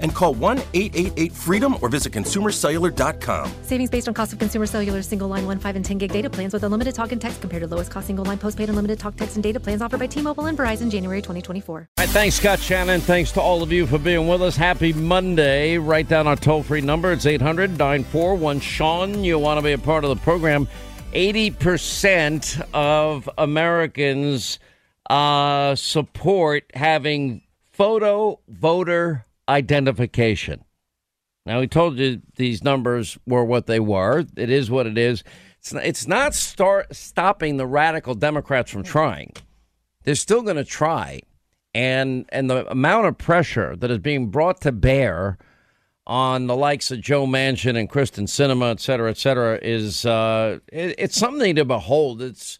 and call 1 888 freedom or visit consumercellular.com. Savings based on cost of consumer cellular single line 1, 5, and 10 gig data plans with unlimited talk and text compared to lowest cost single line postpaid unlimited talk, text, and data plans offered by T Mobile and Verizon January 2024. All right, thanks, Scott Shannon. Thanks to all of you for being with us. Happy Monday. Write down our toll free number. It's 800 941 Sean. You want to be a part of the program. 80% of Americans uh, support having photo voter identification. Now, we told you these numbers were what they were. It is what it is. It's not, it's not start stopping the radical Democrats from trying. They're still going to try, and and the amount of pressure that is being brought to bear on the likes of Joe Manchin and Kyrsten Sinema, et cetera, et cetera, is uh, it, it's something to behold. It's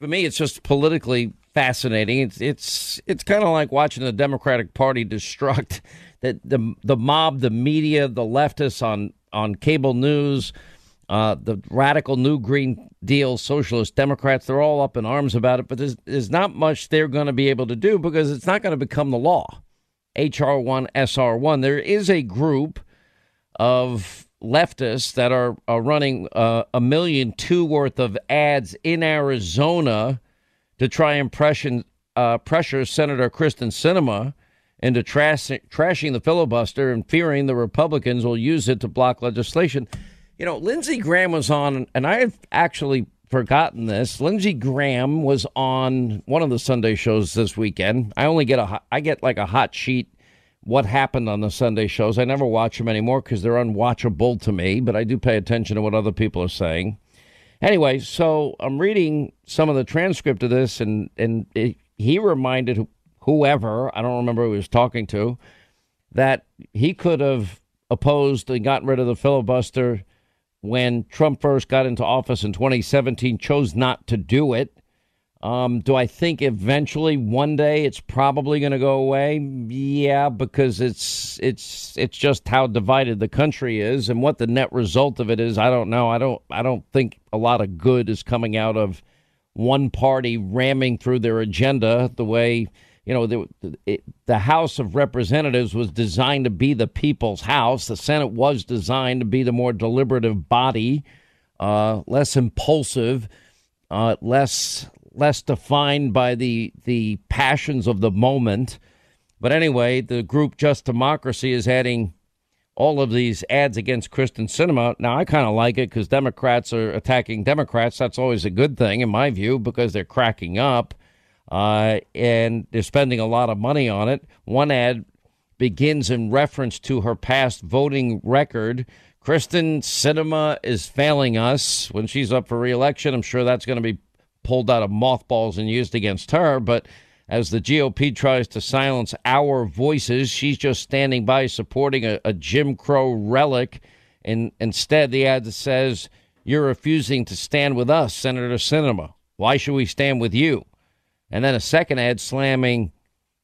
for me, it's just politically fascinating. It's it's it's kind of like watching the Democratic Party destruct that the the mob, the media, the leftists on on cable news, uh, the radical New Green Deal socialist Democrats, they're all up in arms about it. But there's there's not much they're going to be able to do because it's not going to become the law. HR one, SR one. There is a group of leftists that are, are running uh, a million two worth of ads in Arizona to try and pressure, uh, pressure Senator Kyrsten Sinema into trash, trashing the filibuster and fearing the Republicans will use it to block legislation. You know, Lindsey Graham was on, and I have actually forgotten this. Lindsey Graham was on one of the Sunday shows this weekend. I only get a, I get like a hot sheet what happened on the Sunday shows. I never watch them anymore because they're unwatchable to me, but I do pay attention to what other people are saying. Anyway, so I'm reading some of the transcript of this, and and it, he reminded whoever I don't remember who he was talking to that he could have opposed and gotten rid of the filibuster when Trump first got into office in 2017. Chose not to do it. Um, do I think eventually one day it's probably going to go away? Yeah, because it's it's it's just how divided the country is, and what the net result of it is. I don't know. I don't I don't think a lot of good is coming out of one party ramming through their agenda the way you know the it, the House of Representatives was designed to be the people's house. The Senate was designed to be the more deliberative body, uh, less impulsive, uh, less less defined by the the passions of the moment. But anyway, the group Just Democracy is adding all of these ads against Kyrsten Sinema. Now, I kind of like it because Democrats are attacking Democrats. That's always a good thing, in my view, because they're cracking up uh, and they're spending a lot of money on it. One ad begins in reference to her past voting record, Kyrsten Sinema is failing us when she's up for reelection. I'm sure that's going to be pulled out of mothballs and used against her. But as the GOP tries to silence our voices, she's just standing by supporting a, a Jim Crow relic. And instead, the ad says, You're refusing to stand with us, Senator Sinema. Why should we stand with you? And then a second ad slamming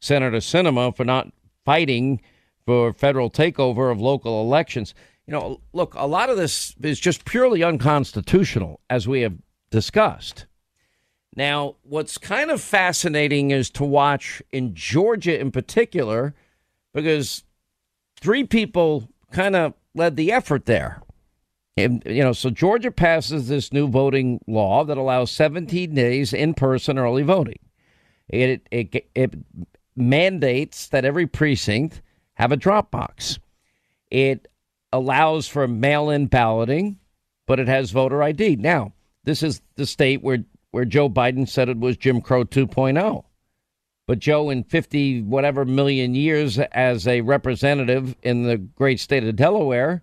Senator Sinema for not fighting for federal takeover of local elections. You know, look, a lot of this is just purely unconstitutional, as we have discussed. Now, what's kind of fascinating is to watch in Georgia in particular, because three people kind of led the effort there. And, you know, so Georgia passes this new voting law that allows 17 days in person early voting. It, it, it mandates that every precinct have a drop box. It allows for mail in balloting, but it has voter ID. Now, this is the state where, where Joe Biden said it was Jim Crow 2.0. But Joe, in 50 whatever million years as a representative in the great state of Delaware,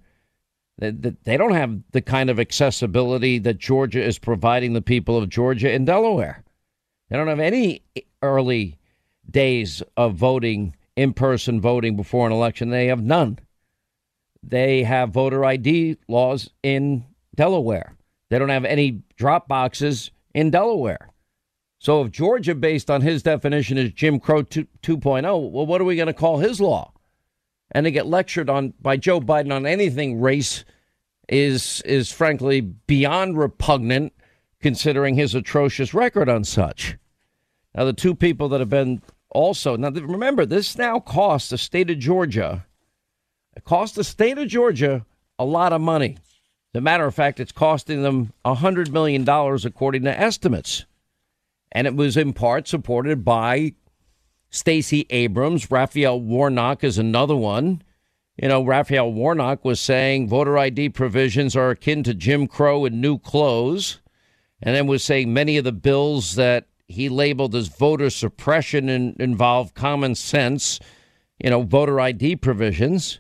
they, they don't have the kind of accessibility that Georgia is providing the people of Georgia and Delaware. They don't have any early days of voting, in person voting before an election. They have none. They have voter ID laws in Delaware. They don't have any drop boxes in Delaware. So if Georgia, based on his definition, is Jim Crow 2, 2.0, well, what are we going to call his law? And to get lectured on by Joe Biden on anything race is is frankly beyond repugnant, considering his atrocious record on such. Now, the two people that have been also now remember this now costs the state of Georgia, it costs the state of Georgia a lot of money. As a matter of fact, it's costing them a hundred million dollars according to estimates, and it was in part supported by Stacey Abrams. Raphael Warnock is another one. You know, Raphael Warnock was saying voter ID provisions are akin to Jim Crow and new clothes, and then was saying many of the bills that he labeled as voter suppression and involved common sense, you know, voter ID provisions.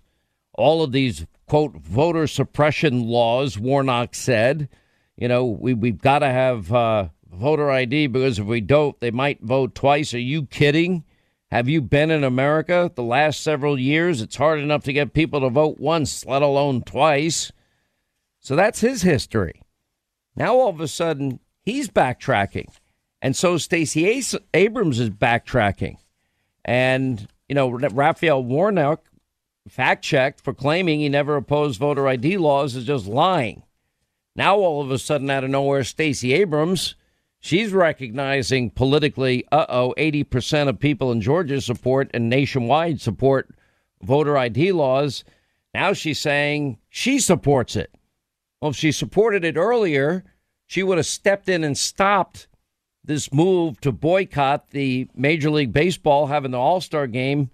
All of these, quote, voter suppression laws, Warnock said, you know, we, we've got to have uh, voter ID because if we don't, they might vote twice. Are you kidding? Have you been in America the last several years? It's hard enough to get people to vote once, let alone twice. So that's his history. Now all of a sudden, he's backtracking. And so Stacey Abrams is backtracking. And, you know, Raphael Warnock, fact checked for claiming he never opposed voter ID laws, is just lying. Now, all of a sudden, out of nowhere, Stacey Abrams, she's recognizing politically, uh oh, 80% of people in Georgia support and nationwide support voter ID laws. Now she's saying she supports it. Well, if she supported it earlier, she would have stepped in and stopped this move to boycott the Major League Baseball having the All Star game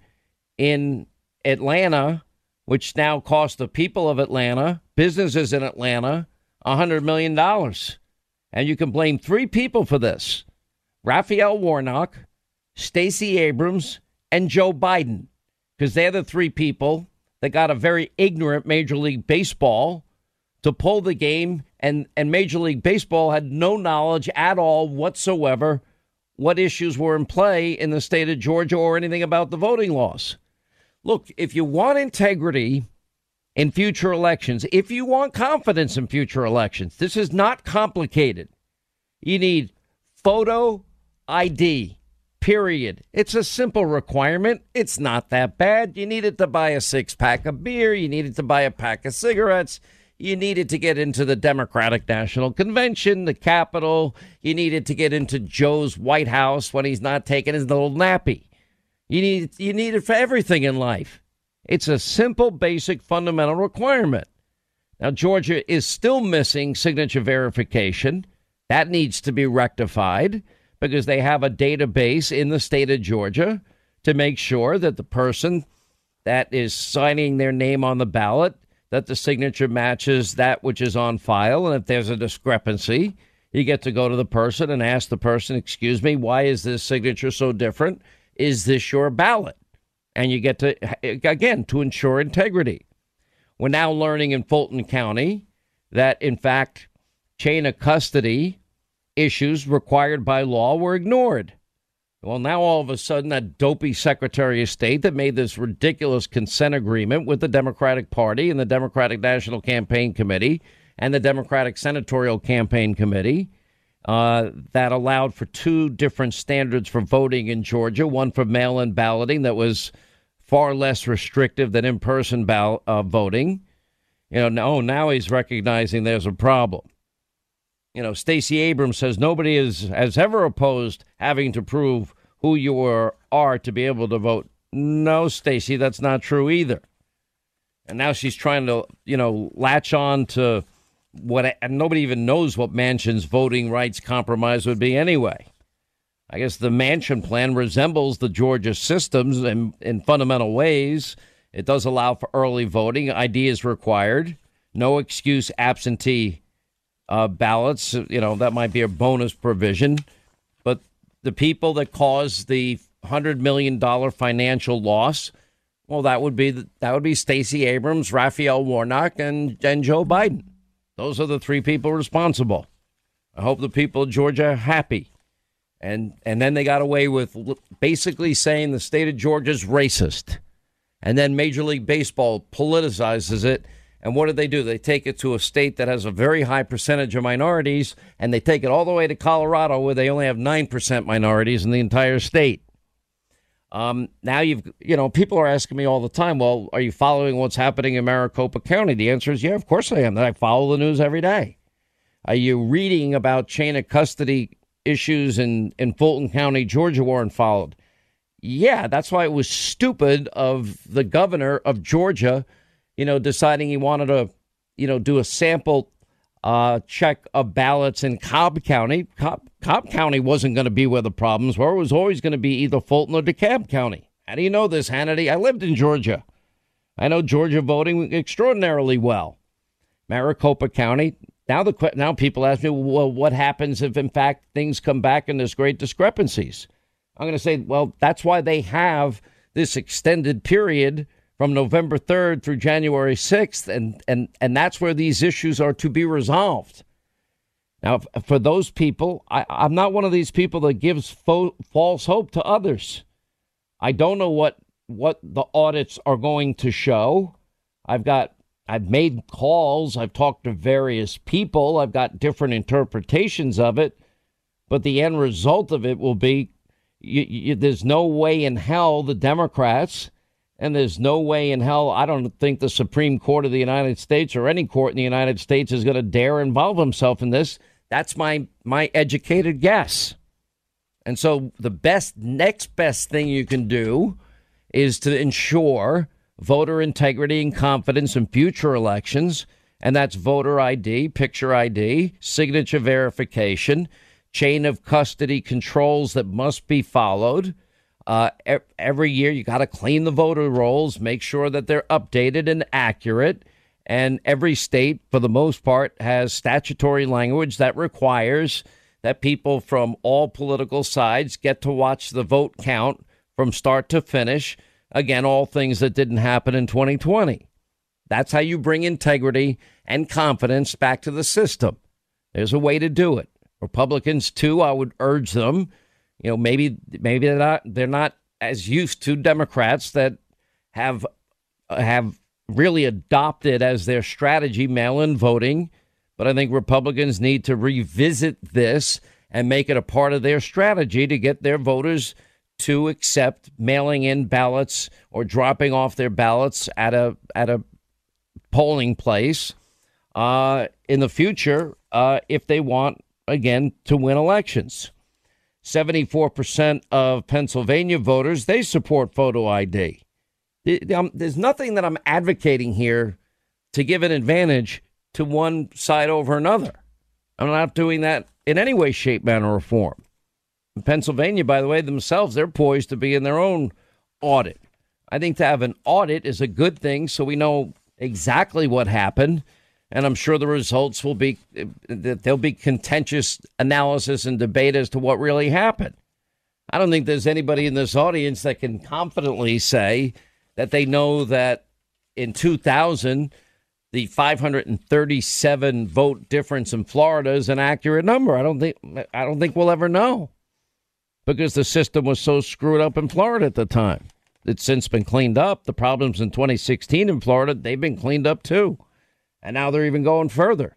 in Atlanta, which now cost the people of Atlanta, businesses in Atlanta, $100 million. And you can blame three people for this Raphael Warnock, Stacey Abrams, and Joe Biden, because they're the three people that got a very ignorant Major League Baseball to pull the game and and Major League Baseball had no knowledge at all whatsoever what issues were in play in the state of Georgia or anything about the voting laws. Look, if you want integrity in future elections, if you want confidence in future elections, this is not complicated. You need photo ID. Period. It's a simple requirement. It's not that bad. You need it to buy a six pack of beer. You need it to buy a pack of cigarettes. You needed to get into the Democratic National Convention, the Capitol. You needed to get into Joe's White House when he's not taking his little nappy. You need you need it for everything in life. It's a simple, basic, fundamental requirement. Now Georgia is still missing signature verification. That needs to be rectified because they have a database in the state of Georgia to make sure that the person that is signing their name on the ballot that the signature matches that which is on file. And if there's a discrepancy, you get to go to the person and ask the person, Excuse me, why is this signature so different? Is this your ballot? And you get to, again, to ensure integrity. We're now learning in Fulton County that, in fact, chain of custody issues required by law were ignored. Well, now all of a sudden, that dopey Secretary of State that made this ridiculous consent agreement with the Democratic Party and the Democratic National Campaign Committee and the Democratic Senatorial Campaign Committee uh, that allowed for two different standards for voting in Georgia one for mail in balloting that was far less restrictive than in person ball- uh, voting. You know, no, now he's recognizing there's a problem you know, Stacey Abrams says nobody is, has ever opposed having to prove who you are, are to be able to vote. No, Stacey, that's not true either. And now she's trying to, you know, latch on to what, and nobody even knows what Manchin's voting rights compromise would be anyway. I guess the Manchin plan resembles the Georgia systems in, in fundamental ways. It does allow for early voting. ID is required. No excuse absentee uh, ballots. You know, that might be a bonus provision. But the people that caused the $100 million financial loss, well, that would be that would be Stacey Abrams, Raphael Warnock, and, and Joe Biden. Those are the three people responsible. I hope the people of Georgia are happy. And, and then they got away with basically saying the state of Georgia is racist. And then Major League Baseball politicizes it and what do they do? They take it to a state that has a very high percentage of minorities, and they take it all the way to Colorado, where they only have 9% minorities in the entire state. Um, now you've, you know, people are asking me all the time, well, are you following what's happening in Maricopa County? The answer is, yeah, of course I am. I follow the news every day. Are you reading about chain of custody issues in, in Fulton County, Georgia, Warren followed? Yeah, that's why it was stupid of the governor of Georgia you know, deciding he wanted to, you know, do a sample uh, check of ballots in Cobb County. Cobb, Cobb County wasn't going to be where the problems were. It was always going to be either Fulton or DeKalb County. How do you know this, Hannity? I lived in Georgia. I know Georgia voting extraordinarily well. Maricopa County. Now the now people ask me, well, what happens if in fact things come back and there's great discrepancies? I'm going to say, well, that's why they have this extended period from November 3rd through January 6th, and, and, and that's where these issues are to be resolved. Now, for those people, I, am not one of these people that gives fo- false hope to others. I don't know what what the audits are going to show. I've got I've made calls, I've talked to various people, I've got different interpretations of it, but the end result of it will be you, you, there's no way in hell the Democrats and there's no way in hell, I don't think the Supreme Court of the United States or any court in the United States is going to dare involve himself in this. That's my, my educated guess. And so the best, next best thing you can do is to ensure voter integrity and confidence in future elections. And that's voter ID, picture ID, signature verification, chain of custody controls that must be followed uh, every year, you got to clean the voter rolls, make sure that they're updated and accurate. And every state, for the most part, has statutory language that requires that people from all political sides get to watch the vote count from start to finish. Again, all things that didn't happen in 2020. That's how you bring integrity and confidence back to the system. There's a way to do it. Republicans, too, I would urge them you know, maybe maybe they're not they're not as used to Democrats that have have really adopted as their strategy mail-in voting, but I think Republicans need to revisit this and make it a part of their strategy to get their voters to accept mailing in ballots or dropping off their ballots at a at a polling place uh, in the future uh, if they want again to win elections. 74% of Pennsylvania voters, they support photo ID. Um, there's nothing that I'm advocating here to give an advantage to one side over another. I'm not doing that in any way, shape, manner, or form. In Pennsylvania, by the way, themselves, they're poised to be in their own audit. I think to have an audit is a good thing so we know exactly what happened and I'm sure the results will be that there'll be contentious analysis and debate as to what really happened. I don't think there's anybody in this audience that can confidently say that they know that in 2000 the 537 vote difference in Florida is an accurate number. I don't think I don't think we'll ever know because the system was so screwed up in Florida at the time. It's since been cleaned up. The problems in 2016 in Florida, they've been cleaned up too. And now they're even going further.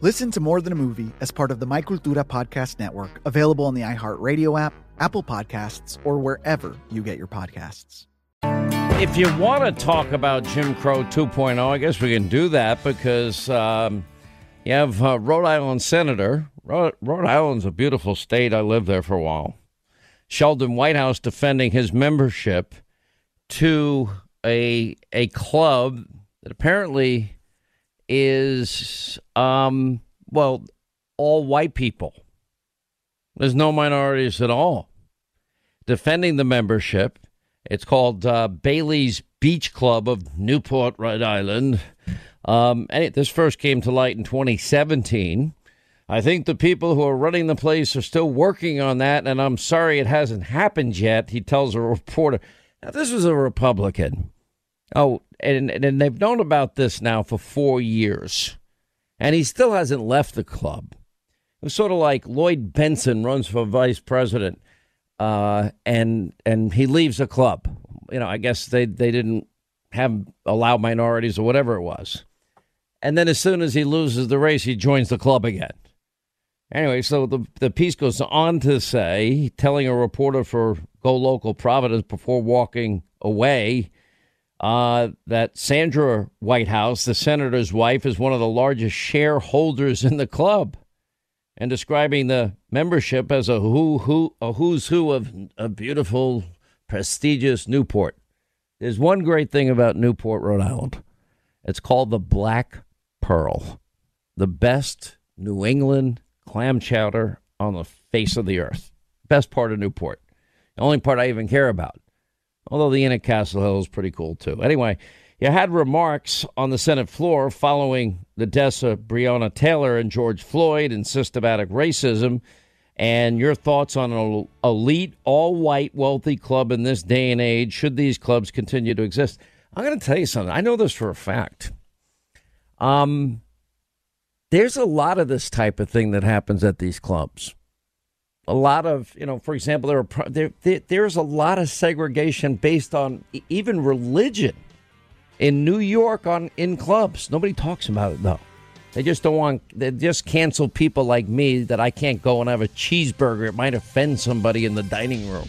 Listen to More Than a Movie as part of the My Cultura podcast network, available on the iHeartRadio app, Apple Podcasts, or wherever you get your podcasts. If you want to talk about Jim Crow 2.0, I guess we can do that because um, you have uh, Rhode Island Senator. Rhode, Rhode Island's a beautiful state. I lived there for a while. Sheldon Whitehouse defending his membership to a a club that apparently is um, well all white people. There's no minorities at all. Defending the membership, it's called uh, Bailey's Beach Club of Newport, Rhode Island. Um, and it, this first came to light in 2017. I think the people who are running the place are still working on that, and I'm sorry it hasn't happened yet, he tells a reporter. Now, this was a Republican. Oh, and, and they've known about this now for four years, and he still hasn't left the club. It was sort of like Lloyd Bentsen runs for vice president, uh, and and he leaves the club. You know, I guess they they didn't have allow minorities or whatever it was, and then as soon as he loses the race, he joins the club again. Anyway, so the the piece goes on to say, telling a reporter for Go Local Providence before walking away uh, that Sandra Whitehouse, the senator's wife, is one of the largest shareholders in the club, and describing the membership as a who who a who's who of a beautiful, prestigious Newport. There's one great thing about Newport, Rhode Island. It's called the Black Pearl, the best New England clam chowder on the face of the earth. Best part of Newport. The only part I even care about. Although the inn at Castle Hill is pretty cool too. Anyway, you had remarks on the Senate floor following the deaths of Breonna Taylor and George Floyd and systematic racism, and your thoughts on an elite, all white, wealthy club in this day and age. Should these clubs continue to exist? I'm going to tell you something. I know this for a fact. Um, there's a lot of this type of thing that happens at these clubs. A lot of you know, for example, there are there, there there's a lot of segregation based on even religion in New York on in clubs. Nobody talks about it though. They just don't want. They just cancel people like me that I can't go and have a cheeseburger. It might offend somebody in the dining room.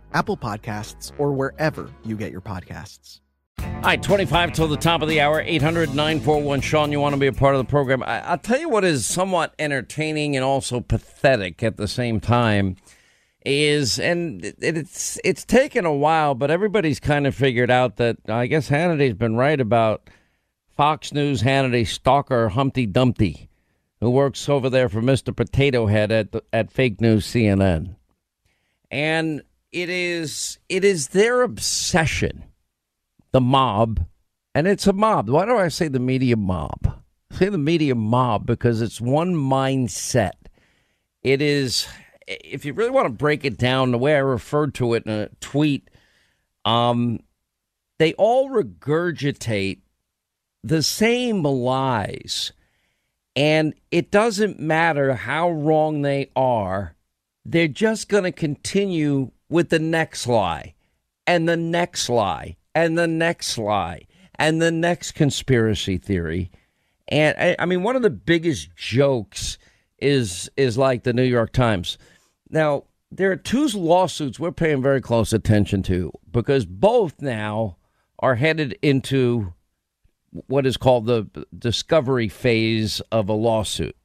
Apple Podcasts, or wherever you get your podcasts. All right, 25 till the top of the hour, 800 941 Sean. You want to be a part of the program? I, I'll tell you what is somewhat entertaining and also pathetic at the same time is, and it, it's it's taken a while, but everybody's kind of figured out that I guess Hannity's been right about Fox News Hannity stalker Humpty Dumpty, who works over there for Mr. Potato Head at at Fake News CNN, and it is it is their obsession the mob, and it's a mob. Why do I say the media mob? I say the media mob because it's one mindset. It is, if you really want to break it down, the way I referred to it in a tweet, um, they all regurgitate the same lies, and it doesn't matter how wrong they are. They're just going to continue with the next lie, and the next lie, and the next lie, and the next conspiracy theory. And I, I mean, one of the biggest jokes is is like the New York Times. Now, there are two lawsuits we're paying very close attention to because both now are headed into what is called the discovery phase of a lawsuit.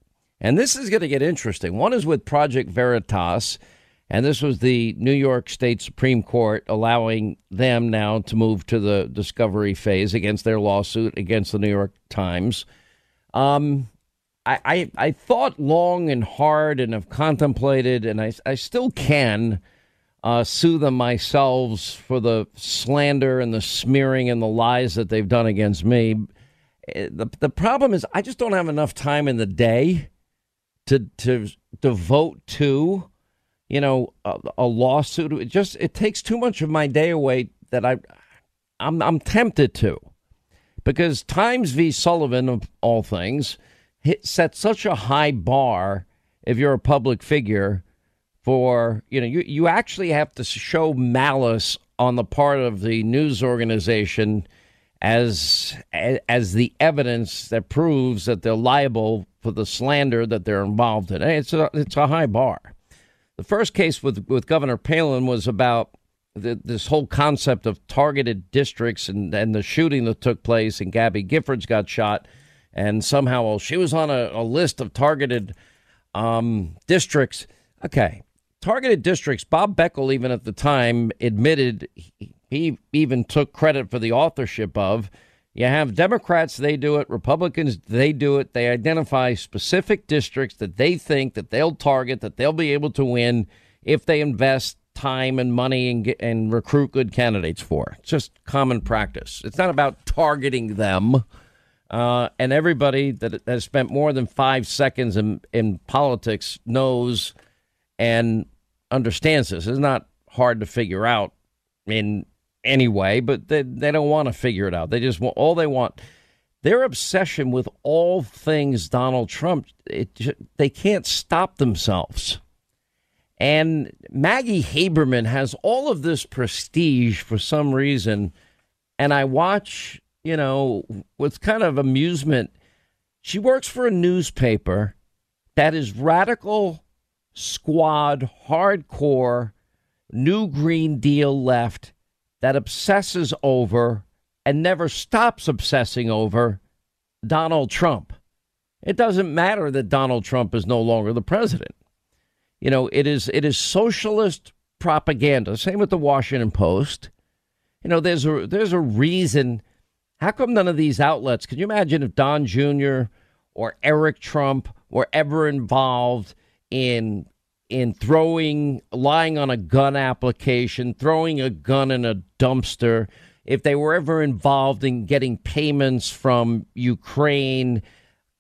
And this is going to get interesting. One is with Project Veritas, and this was the New York State Supreme Court allowing them now to move to the discovery phase against their lawsuit against the New York Times. Um, I, I, I thought long and hard and have contemplated, and I, I still can uh, sue them myself for the slander and the smearing and the lies that they've done against me. Eh, The, the problem is, I just don't have enough time in the day to to devote to, you know, a, a lawsuit. It just it takes too much of my day away that I, I'm I'm tempted to, because Times v. Sullivan of all things hit, set such a high bar if you're a public figure for you know you you actually have to show malice on the part of the news organization as as the evidence that proves that they're liable for the slander that they're involved in. It's a it's a high bar. The first case with with Governor Palin was about the, this whole concept of targeted districts and and the shooting that took place and Gabby Giffords got shot, and somehow well, she was on a, a list of targeted um, districts. Okay, targeted districts. Bob Beckel, even at the time, admitted he, he even took credit for the authorship of. You have Democrats, they do it. Republicans, they do it. They identify specific districts that they think that they'll target, that they'll be able to win if they invest time and money and, get, and recruit good candidates for. It's just common practice. It's not about targeting them. Uh, and everybody that has spent more than five seconds in, in politics knows and understands this. It's not hard to figure out in anyway, but they, they don't want to figure it out. They just want all they want. Their obsession with all things Donald Trump, it, they can't stop themselves. And Maggie Haberman has all of this prestige for some reason. And I watch, you know, with kind of amusement. She works for a newspaper that is radical, squad, hardcore, new Green Deal left that obsesses over and never stops obsessing over Donald Trump. It doesn't matter that Donald Trump is no longer the president. You know, it is it is socialist propaganda. Same with the Washington Post. You know, there's a there's a reason. How come none of these outlets? Can you imagine if Don Jr. or Eric Trump were ever involved in in throwing, lying on a gun application, throwing a gun in a dumpster, if they were ever involved in getting payments from Ukraine,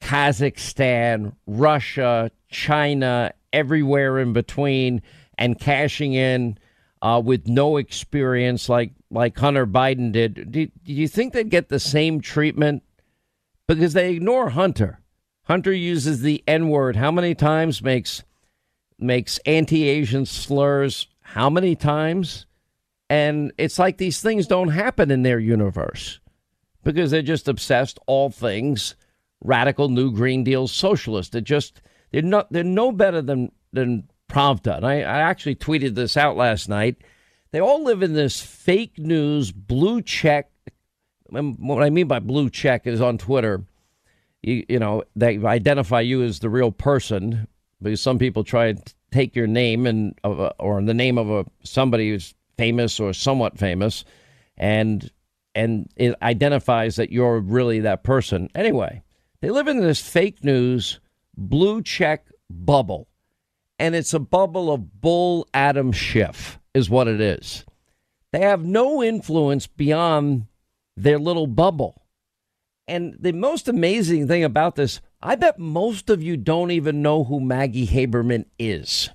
Kazakhstan, Russia, China, everywhere in between, and cashing in uh, with no experience like like Hunter Biden did, do, do you think they'd get the same treatment? Because they ignore Hunter. Hunter uses the N word how many times? Makes makes anti-Asian slurs how many times? And it's like these things don't happen in their universe because they're just obsessed all things radical new green deal socialist. They're just they're not they're no better than than Pravda. And I, I actually tweeted this out last night. They all live in this fake news blue check. What I mean by blue check is on Twitter. You, you know, they identify you as the real person because some people try to take your name and or the name of a somebody who's famous or somewhat famous, and and it identifies that you're really that person. Anyway, they live in this fake news blue check bubble, and it's a bubble of bull Adam Schiff is what it is. They have no influence beyond their little bubble. And the most amazing thing about this, I bet most of you don't even know who Maggie Haberman is.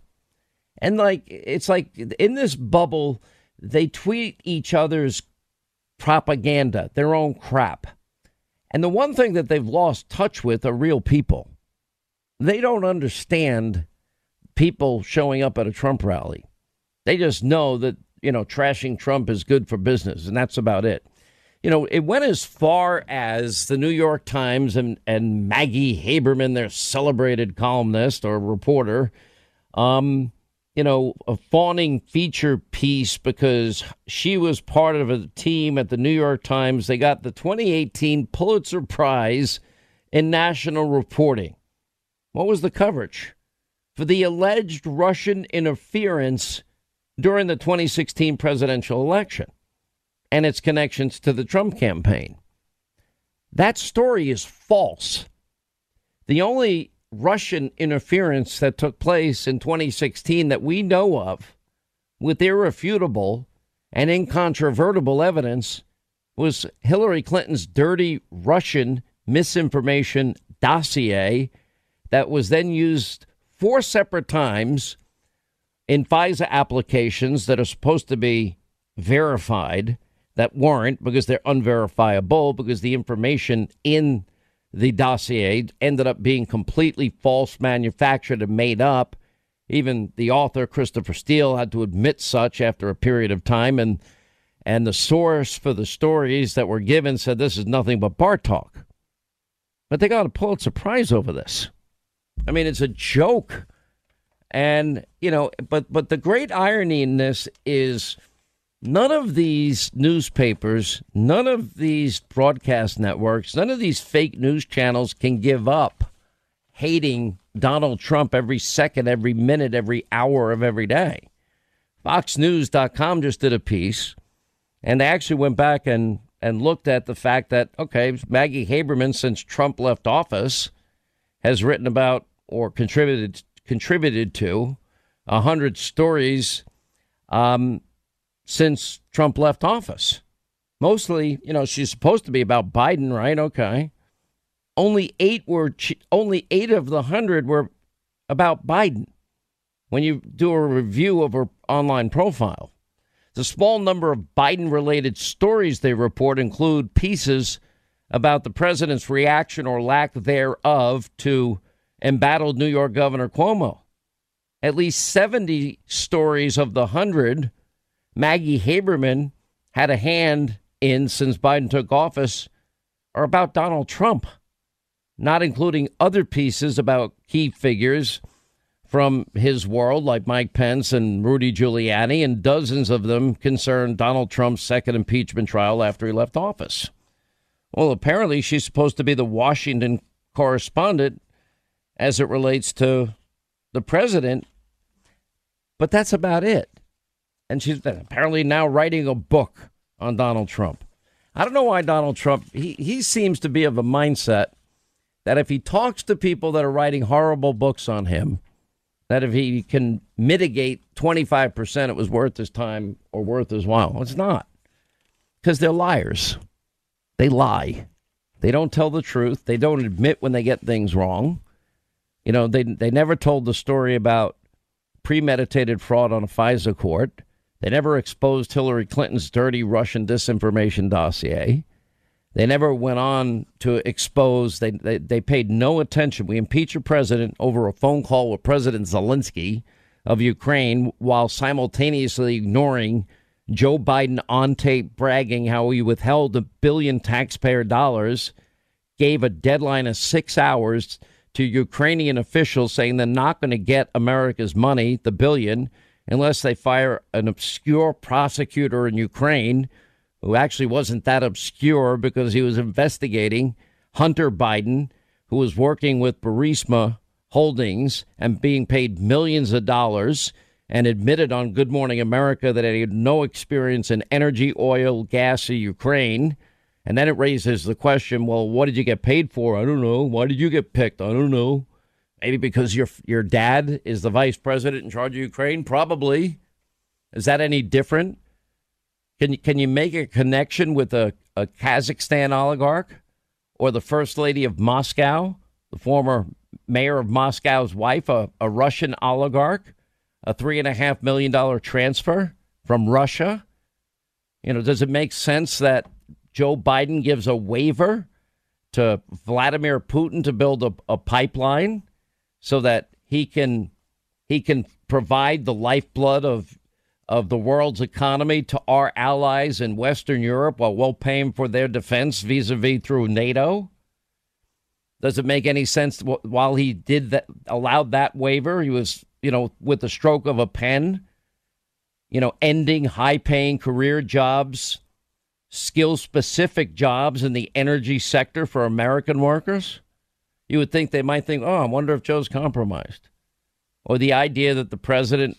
And like, it's like in this bubble, they tweet each other's propaganda, their own crap. And the one thing that they've lost touch with are real people. They don't understand people showing up at a Trump rally. They just know that, you know, trashing Trump is good for business, and that's about it you know, it went as far as the New York Times and, and Maggie Haberman, their celebrated columnist or reporter, um, you know, a fawning feature piece because she was part of a team at the New York Times. They got the 2018 Pulitzer Prize in national reporting. What was the coverage? For the alleged Russian interference during the 2016 presidential election and its connections to the Trump campaign. That story is false. The only Russian interference that took place in 2016 that we know of with irrefutable and incontrovertible evidence was Hillary Clinton's dirty Russian misinformation dossier that was then used four separate times in FISA applications that are supposed to be verified that weren't because they're unverifiable because the information in the dossier ended up being completely false, manufactured, and made up. Even the author, Christopher Steele, had to admit such after a period of time. And And the source for the stories that were given said this is nothing but bar talk. But they got a Pulitzer Prize over this. I mean, it's a joke. And, you know, but but the great irony in this is none of these newspapers, none of these broadcast networks, none of these fake news channels can give up hating Donald Trump every second, every minute, every hour of every day. FoxNews.com just did a piece, and they actually went back and, and looked at the fact that, okay, Maggie Haberman, since Trump left office, has written about or contributed contributed to a hundred stories um, since Trump left office. Mostly, you know, she's supposed to be about Biden, right? Okay. Only eight were only eight of the hundred were about Biden. When you do a review of her online profile, the small number of Biden-related stories they report include pieces about the president's reaction or lack thereof to embattled New York Governor Cuomo. At least 70 stories of the 100 Maggie Haberman had a hand in since Biden took office are about Donald Trump, not including other pieces about key figures from his world like Mike Pence and Rudy Giuliani, and dozens of them concern Donald Trump's second impeachment trial after he left office. Well, apparently she's supposed to be the Washington correspondent as it relates to the president, but that's about it. And she's apparently now writing a book on Donald Trump. I don't know why Donald Trump, he, he seems to be of a mindset that if he talks to people that are writing horrible books on him, that if he can mitigate 25%, it was worth his time or worth his while. It's not because they're liars. They lie. They don't tell the truth. They don't admit when they get things wrong. You know, they, they never told the story about premeditated fraud on a FISA court. They never exposed Hillary Clinton's dirty Russian disinformation dossier. They never went on to expose, they, they, they paid no attention. We impeach a president over a phone call with President Zelensky of Ukraine while simultaneously ignoring Joe Biden on tape bragging how he withheld a billion taxpayer dollars, gave a deadline of six hours to Ukrainian officials saying they're not going to get America's money, the billion, unless they fire an obscure prosecutor in Ukraine who actually wasn't that obscure because he was investigating Hunter Biden, who was working with Burisma Holdings and being paid millions of dollars and admitted on Good Morning America that he had no experience in energy, oil, gas in Ukraine. And then it raises the question, well, what did you get paid for? I don't know. Why did you get picked? I don't know. Maybe because your your dad is the vice president in charge of Ukraine? Probably. Is that any different? Can you, can you make a connection with a, a Kazakhstan oligarch or the first lady of Moscow, the former mayor of Moscow's wife, a, a Russian oligarch, a three and a half million dollar transfer from Russia? You know, does it make sense that Joe Biden gives a waiver to Vladimir Putin to build a, a pipeline so that he can he can provide the lifeblood of of the world's economy to our allies in Western Europe while we're paying for their defense vis-a-vis through NATO? Does it make any sense while he did that, allowed that waiver, he was, you know, with the stroke of a pen, you know, ending high-paying career jobs, skill-specific jobs in the energy sector for American workers? You would think they might think, oh, I wonder if Joe's compromised. Or the idea that the president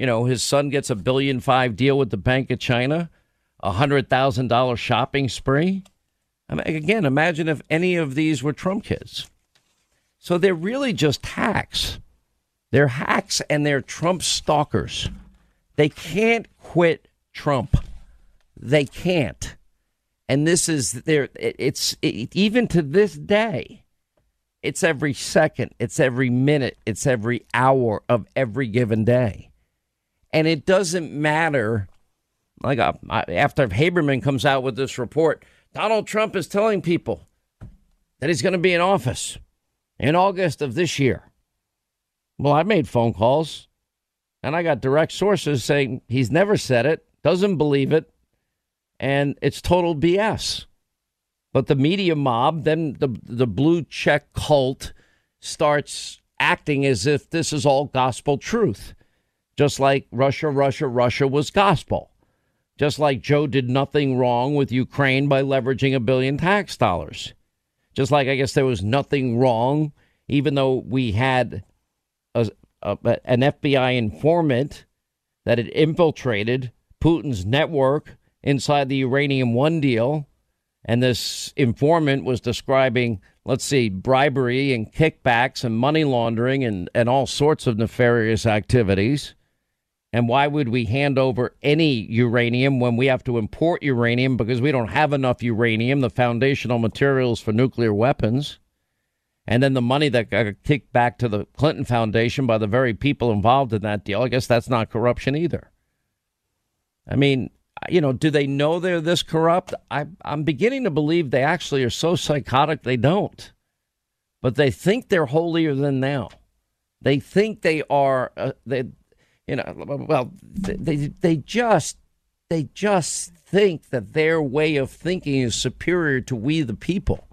you know, his son gets a billion five deal with the Bank of China, a hundred thousand dollar shopping spree. I mean, again, imagine if any of these were Trump kids. So they're really just hacks. They're hacks and they're Trump stalkers. They can't quit Trump. They can't. And this is there. It's it, even to this day. It's every second. It's every minute. It's every hour of every given day. And it doesn't matter. Like uh, after Haberman comes out with this report, Donald Trump is telling people that he's going to be in office in August of this year. Well, I made phone calls and I got direct sources saying he's never said it, doesn't believe it, and it's total BS. But the media mob, then the the blue check cult starts acting as if this is all gospel truth. Just like Russia, Russia, Russia was gospel. Just like Joe did nothing wrong with Ukraine by leveraging a billion tax dollars. Just like I guess there was nothing wrong, even though we had a, a, an FBI informant that had infiltrated Putin's network inside the Uranium One deal. And this informant was describing, let's see, bribery and kickbacks and money laundering and, and all sorts of nefarious activities. And why would we hand over any uranium when we have to import uranium because we don't have enough uranium, the foundational materials for nuclear weapons? And then the money that got kicked back to the Clinton Foundation by the very people involved in that deal, I guess that's not corruption either. I mean, you know, do they know they're this corrupt? I, I'm beginning to believe they actually are so psychotic they don't. But they think they're holier than thou. They think they are, uh, they, you know, well, they, they just, they just think that their way of thinking is superior to we the people.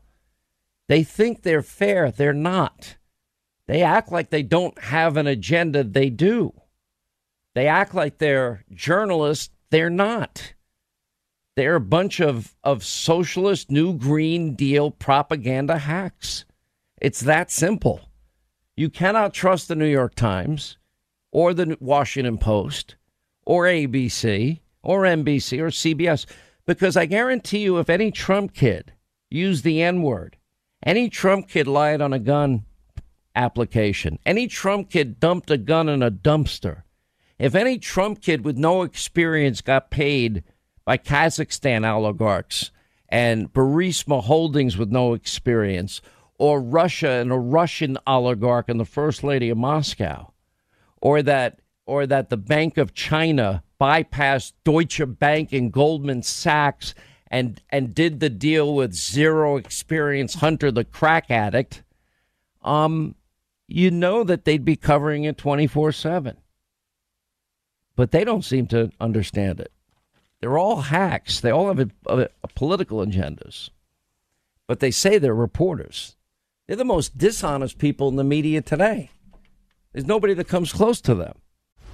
They think they're fair. They're not. They act like they don't have an agenda. They do. They act like they're journalists. They're not. They're a bunch of, of socialist New Green Deal propaganda hacks. It's that simple. You cannot trust the New York Times or the Washington Post or ABC or NBC or CBS because I guarantee you, if any Trump kid used the N word, any Trump kid lied on a gun application, any Trump kid dumped a gun in a dumpster, if any Trump kid with no experience got paid by Kazakhstan oligarchs and Burisma Holdings with no experience, or Russia and a Russian oligarch and the First Lady of Moscow, or that or that the Bank of China bypassed Deutsche Bank and Goldman Sachs and and did the deal with zero experience Hunter the crack addict, um, you know that they'd be covering it twenty four seven. But they don't seem to understand it. They're all hacks. They all have a, a, a political agendas, but they say they're reporters. They're the most dishonest people in the media today. There's nobody that comes close to them.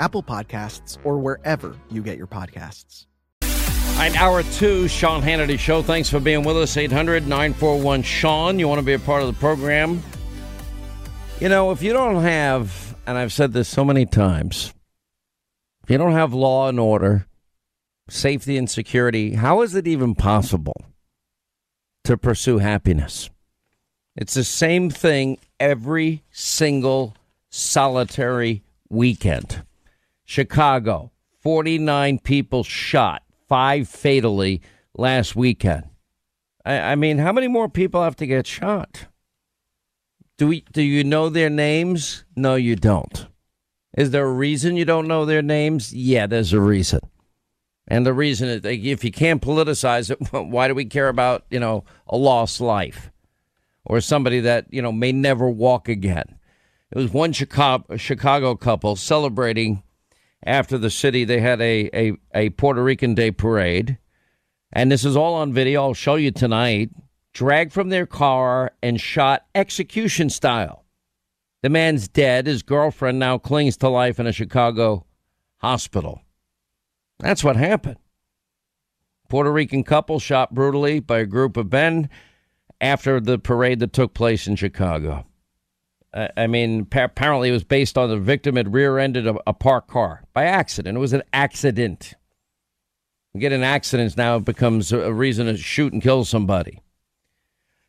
Apple Podcasts, or wherever you get your podcasts. All right, hour two, Sean Hannity Show. Thanks for being with us. 800 941 Sean. You want to be a part of the program? You know, if you don't have, and I've said this so many times, if you don't have law and order, safety and security, how is it even possible to pursue happiness? It's the same thing every single solitary weekend. Chicago, 49 people shot, five fatally last weekend. I, I, mean, how many more people have to get shot? Do we do you know their names? No, you don't. Is there a reason you don't know their names? Yeah, there's a reason. And the reason is if you can't politicize it, why do we care about, you know, a lost life or somebody that, you know, may never walk again? It was one Chicago, Chicago couple celebrating after the city. They had a, a, a Puerto Rican Day parade. And this is all on video. I'll show you tonight. Dragged from their car and shot execution style. The man's dead. His girlfriend now clings to life in a Chicago hospital. That's what happened. Puerto Rican couple shot brutally by a group of men after the parade that took place in Chicago. I mean, apparently it was based on the victim had rear-ended a, a parked car by accident. It was an accident. You get in accidents now, it becomes a reason to shoot and kill somebody.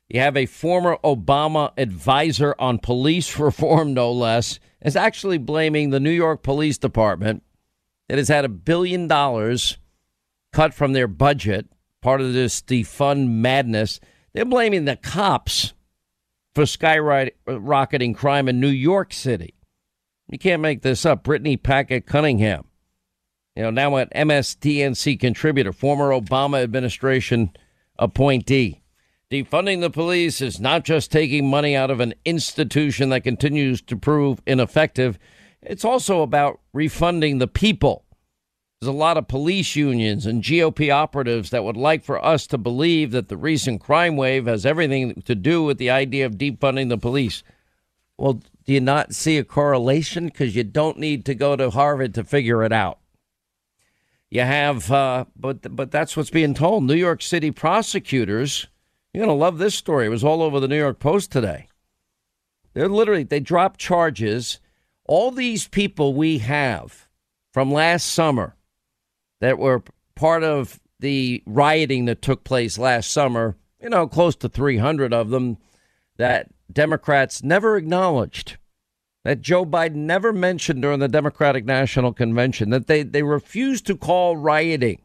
You have a former Obama advisor on police reform, no less, is actually blaming the New York Police Department that has had a billion dollars cut from their budget, part of this defund madness. They're blaming the cops for skyrocketing uh, crime in New York City. You can't make this up. Brittany Packnett Cunningham, you know, now an MSDNC contributor, former Obama administration appointee. Defunding the police is not just taking money out of an institution that continues to prove ineffective, it's also about refunding the people. There's a lot of police unions and GOP operatives that would like for us to believe that the recent crime wave has everything to do with the idea of defunding the police. Well, do you not see a correlation? Because you don't need to go to Harvard to figure it out. You have, uh, but but that's what's being told. New York City prosecutors, you're gonna love this story. It was all over the New York Post today. They're literally they dropped charges. All these people we have from last summer that were part of the rioting that took place last summer, you know, close to 300 of them that Democrats never acknowledged, that Joe Biden never mentioned during the Democratic National Convention, that they, they refused to call rioting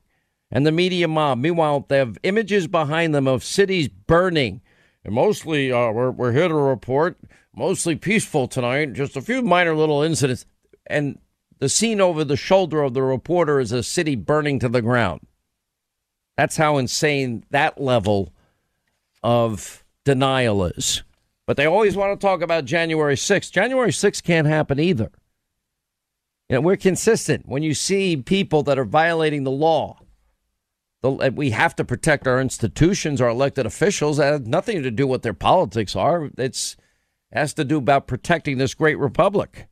and the media mob. Meanwhile, they have images behind them of cities burning. And mostly, uh, we're, we're here to report, mostly peaceful tonight, just a few minor little incidents. And the scene over the shoulder of the reporter is a city burning to the ground. That's how insane that level of denial is. But they always want to talk about January 6th. January 6th can't happen either. You know, we're consistent. When you see people that are violating the law, the, we have to protect our institutions, our elected officials. That has nothing to do with their politics are. It's it has to do about protecting this great republic.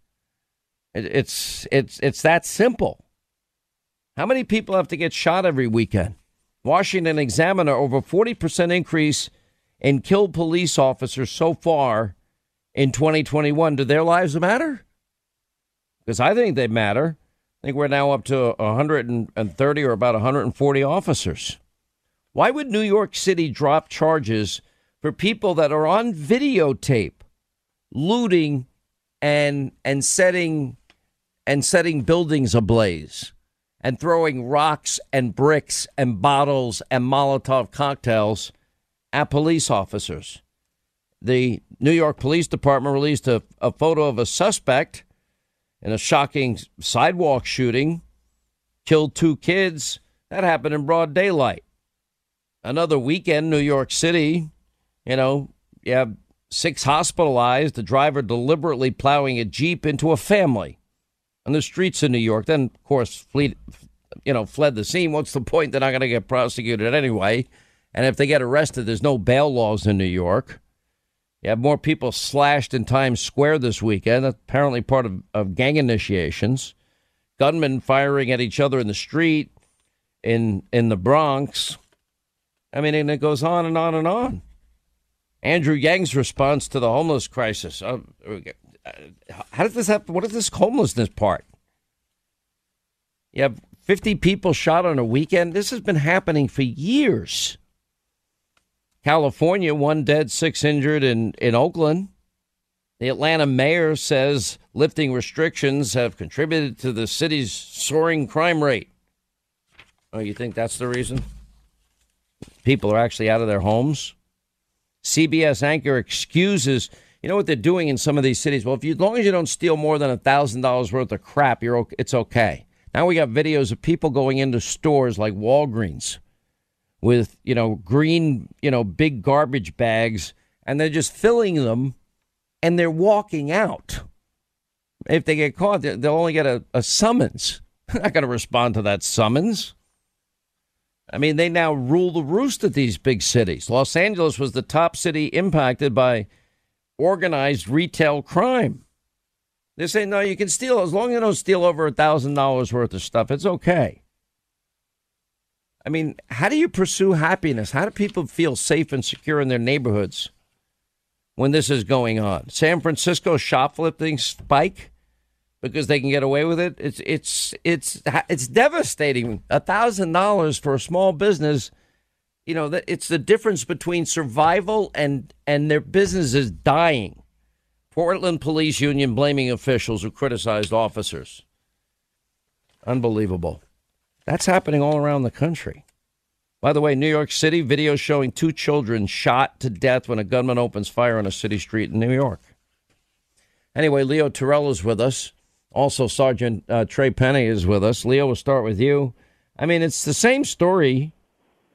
It's it's it's that simple. How many people have to get shot every weekend? Washington Examiner over 40% increase in killed police officers so far in 2021. Do their lives matter? Because I think they matter. I think we're now up to 130 or about 140 officers. Why would New York City drop charges for people that are on videotape looting and and setting and setting buildings ablaze and throwing rocks and bricks and bottles and Molotov cocktails at police officers. The New York Police Department released a, a photo of a suspect in a shocking sidewalk shooting, killed two kids. That happened in broad daylight. Another weekend, New York City, you know, you have six hospitalized, the driver deliberately plowing a Jeep into a family on the streets of New York. Then, of course, fleet, you know, fled the scene. What's the point? They're not going to get prosecuted anyway. And if they get arrested, there's no bail laws in New York. You have more people slashed in Times Square this weekend. Apparently part of, of gang initiations. Gunmen firing at each other in the street in in the Bronx. I mean, and it goes on and on and on. Andrew Yang's response to the homeless crisis. Uh, how does this happen? What is this homelessness part? You have 50 people shot on a weekend. This has been happening for years. California, one dead, six injured in, in Oakland. The Atlanta mayor says lifting restrictions have contributed to the city's soaring crime rate. Oh, you think that's the reason? People are actually out of their homes. CBS anchor excuses. You know what they're doing in some of these cities? Well, if you, as long as you don't steal more than thousand dollars worth of crap, you're okay, it's okay. Now we got videos of people going into stores like Walgreens with you know green you know big garbage bags, and they're just filling them, and they're walking out. If they get caught, they'll only get a, a summons. They're not going to respond to that summons. I mean, they now rule the roost at these big cities. Los Angeles was the top city impacted by organized retail crime. They say, no, you can steal as long as you don't steal over a thousand dollars worth of stuff. It's okay. I mean, how do you pursue happiness? How do people feel safe and secure in their neighborhoods when this is going on? San Francisco shoplifting spike because they can get away with it. It's it's it's it's devastating. A thousand dollars for a small business, you know, it's the difference between survival and and their business is dying. Portland Police Union blaming officials who criticized officers. Unbelievable. That's happening all around the country. By the way, New York City video showing two children shot to death when a gunman opens fire on a city street in New York. Anyway, Leo Terrell is with us. Also, Sergeant uh, Trey Penny is with us. Leo, we'll start with you. I mean, it's the same story,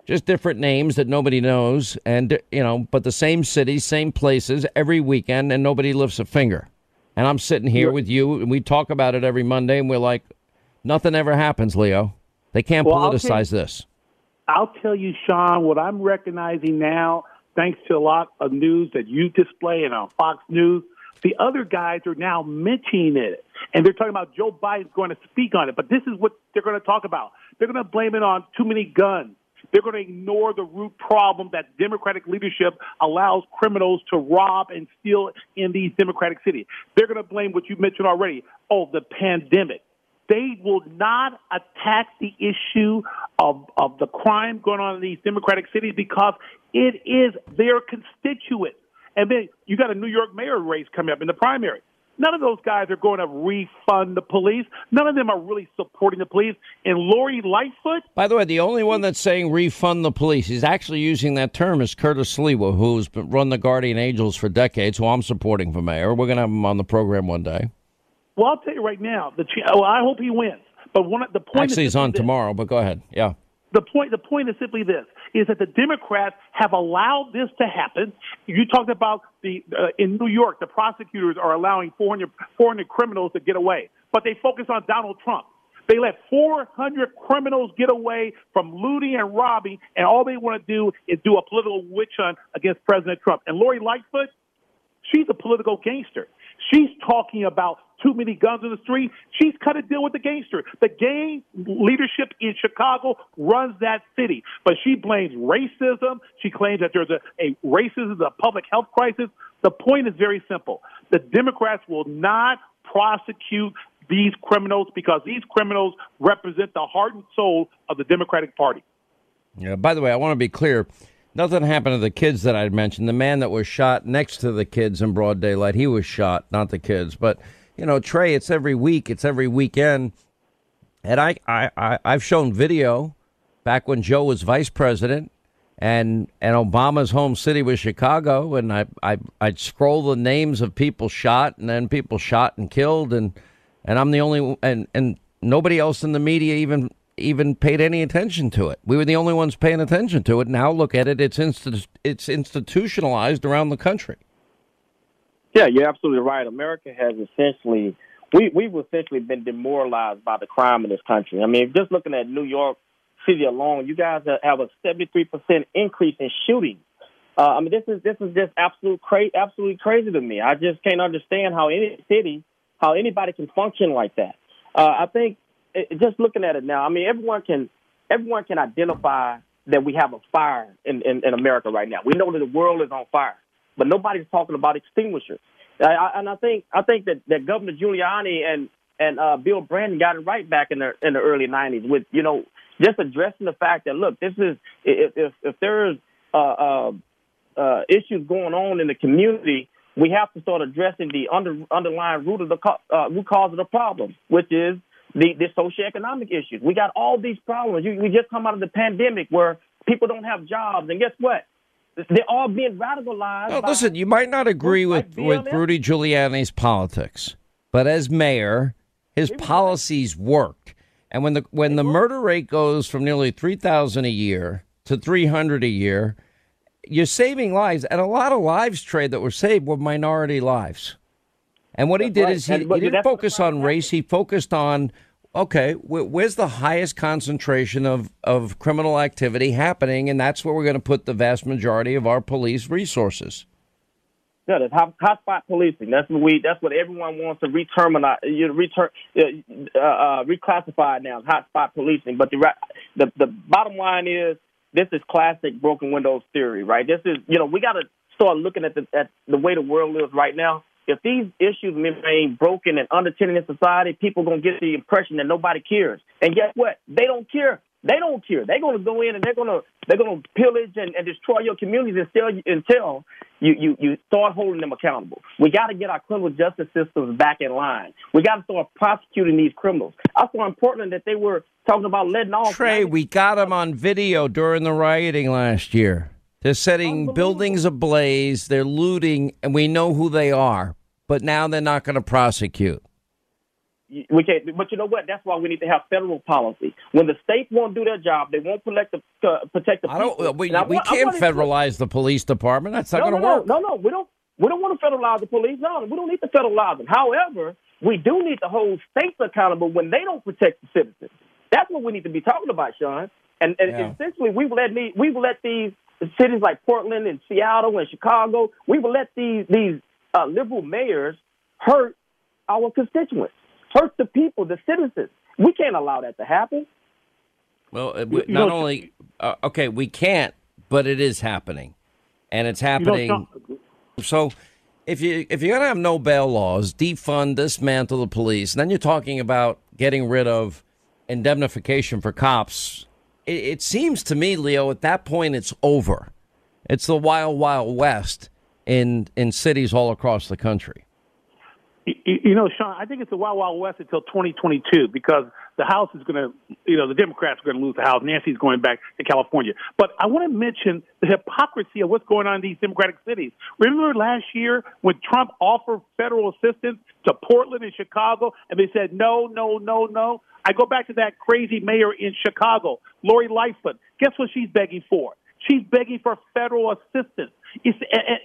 just different names that nobody knows, and you know, but the same cities, same places every weekend, and nobody lifts a finger. And I'm sitting here with you, and we talk about it every Monday, and we're like, nothing ever happens, Leo. They can't well, politicize I'll this. I'll tell you, Sean, what I'm recognizing now, thanks to a lot of news that you display and on Fox News, the other guys are now mentioning it. And they're talking about Joe Biden's going to speak on it. But this is what they're going to talk about. They're going to blame it on too many guns. They're going to ignore the root problem that Democratic leadership allows criminals to rob and steal in these Democratic cities. They're going to blame what you mentioned already. Oh, the pandemic. They will not attack the issue of, of the crime going on in these Democratic cities because it is their constituents. And then you got a New York mayor race coming up in the primary. None of those guys are going to refund the police. None of them are really supporting the police. And Lori Lightfoot. By the way, the only one that's saying refund the police, he's actually using that term, is Curtis Sliwa, who's run the Guardian Angels for decades, who I'm supporting for mayor. We're going to have him on the program one day. Well, I'll tell you right now. The well, I hope he wins. But one the point actually he's on this. tomorrow. But go ahead. Yeah. The point the point is simply this: is that the Democrats have allowed this to happen. You talked about the uh, in New York, the prosecutors are allowing 400, 400 criminals to get away, but they focus on Donald Trump. They let 400 criminals get away from looting and robbing, and all they want to do is do a political witch hunt against President Trump. And Lori Lightfoot, she's a political gangster. She's talking about too many guns in the street. She's cut a deal with the gangster. The gang leadership in Chicago runs that city, but she blames racism. She claims that there's a, a racism, a public health crisis. The point is very simple. The Democrats will not prosecute these criminals because these criminals represent the heart and soul of the Democratic Party. Yeah, by the way, I want to be clear. Nothing happened to the kids that I'd mentioned. The man that was shot next to the kids in broad daylight, he was shot, not the kids. But, you know, Trey, it's every week, it's every weekend. And I, I, I, I've shown video back when Joe was vice president and and Obama's home city was Chicago, and I I I'd scroll the names of people shot and then people shot and killed, and and I'm the only and and nobody else in the media even even paid any attention to it. We were the only ones paying attention to it. Now look at it; it's it's institutionalized around the country. Yeah, you're absolutely right. America has essentially we we've essentially been demoralized by the crime in this country. I mean, just looking at New York City alone, you guys have a 73 percent increase in shootings. Uh, I mean, this is this is just absolute cra- absolutely crazy to me. I just can't understand how any city, how anybody can function like that. Uh, I think it, just looking at it now, I mean, everyone can everyone can identify that we have a fire in, in, in America right now. We know that the world is on fire, but nobody's talking about extinguishers. I, and I think I think that, that Governor Giuliani and and uh, Bill Bratton got it right back in the in the early '90s with you know just addressing the fact that look, this is if if, if there's uh, uh, uh, issues going on in the community, we have to start addressing the under, underlying root of the uh, root cause of the problem, which is the, the socioeconomic issues. We got all these problems. You, we just come out of the pandemic where people don't have jobs, and guess what? They're all being radicalized. Well, listen, you might not agree with, with Rudy Giuliani's politics, but as mayor, his policies worked. And when the when the murder rate goes from nearly three thousand a year to three hundred a year, you're saving lives, and a lot of lives trade that were saved were minority lives. And what he did right. is he, And- he didn't focus on race. He focused on okay, where's the highest concentration of of criminal activity happening, and that's where we're going to put the vast majority of our police resources. Yeah, that's hot, hotspot policing. That's what we. That's what everyone wants to reterminize. You know, return, uh, uh, reclassify now as hotspot policing. But the the the bottom line is this is classic broken windows theory, right? This is you know we got to start looking at the at the way the world lives right now. If these issues remain broken and undertended in society, people are gonna get the impression that nobody cares. And guess what? They don't care. They don't care. They're gonna go in and they're gonna they're gonna pillage and, and destroy your communities until until you, you you start holding them accountable. We got to get our criminal justice systems back in line. We got to start prosecuting these criminals. I saw in Portland that they were talking about letting off. Trey, we got them on video during the rioting last year. They're setting buildings ablaze. They're looting, and we know who they are. But now they're not going to prosecute. We can't, but you know what? That's why we need to have federal policy. When the state won't do their job, they won't protect the uh, protect the I don't. people. We, I we I can't it- federalize the police department. That's not no, going to no, work. No, no, we don't. We don't want to federalize the police. No, we don't need to federalize them. However, we do need to hold states accountable when they don't protect the citizens. That's what we need to be talking about, Sean. And, and Yeah. essentially, we've let me, we've let these cities like Portland and Seattle and Chicago, we will let these these uh, liberal mayors hurt our constituents, hurt the people, the citizens. We can't allow that to happen. Well, uh, we- not only uh, okay, we can't, but it is happening, and it's happening. So, if you if you're going to have no bail laws, defund, dismantle the police, and then you're talking about getting rid of indemnification for cops. It, it seems to me, Leo, at that point, it's over. It's the wild, wild west in in cities all across the country. You, know, Sean, I think it's the Wild Wild West until 2022 because the House is going to, you know, the Democrats are going to lose the House. Nancy's going back to California. But I want to mention the hypocrisy of what's going on in these Democratic cities. Remember last year when Trump offered federal assistance to Portland and Chicago, and they said no, no, no, no. I go back to that crazy mayor in Chicago, Lori Lightfoot. Guess what she's begging for? She's begging for federal assistance. It's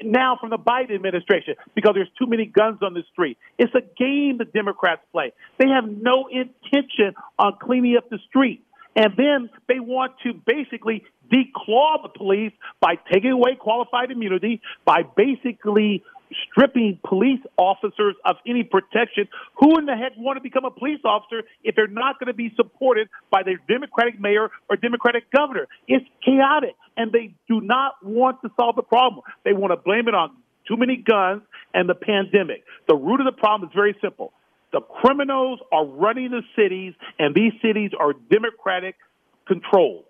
now from the Biden administration because there's too many guns on the street. It's a game the Democrats play. They have no intention on cleaning up the street. And then they want to basically declaw the police by taking away qualified immunity, by basically stripping police officers of any protection. Who in the heck want to become a police officer if they're not going to be supported by their Democratic mayor or Democratic governor? It's chaotic, and they do not want to solve the problem. They want to blame it on too many guns and the pandemic. The root of the problem is very simple. The criminals are running the cities, and these cities are Democratic controlled.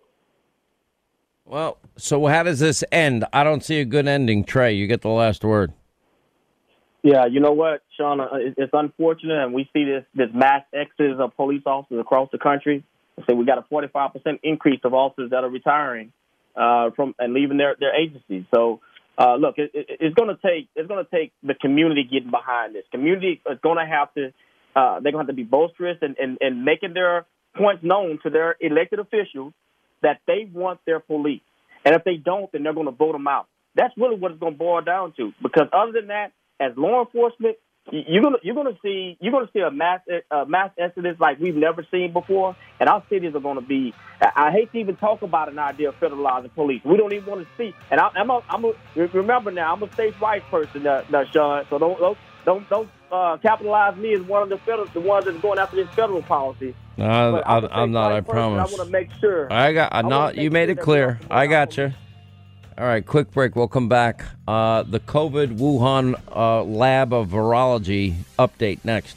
Well, so how does this end? I don't see a good ending. Trey, you get the last word. Yeah, you know what, Sean? Uh, It's unfortunate, and we see this this mass exodus of police officers across the country. So we got a 45 percent increase of officers that are retiring uh, from and leaving their their agencies. So uh, look, it, it, it's going to take it's going to take the community getting behind this. Community is going to have to uh, they're going to have to be boisterous and, and and making their points known to their elected officials that they want their police, and if they don't, then they're going to vote them out. That's really what it's going to boil down to. Because other than that, as law enforcement, you're gonna you're gonna see you're gonna see a mass a mass exodus like we've never seen before, and our cities are gonna be. I hate to even talk about an idea of federalizing police. We don't even want to see. And I, I'm a, I'm a, remember now I'm a states' rights person, uh, uh, Sean. So don't don't don't, don't uh, capitalize me as one of the federal the ones that's going after this federal policy. Uh, I, am not. I promise. I want to make sure. I got. I not. You made it clear. I got you. All right, quick break. We'll come back. Uh, the COVID Wuhan uh, lab of virology update next.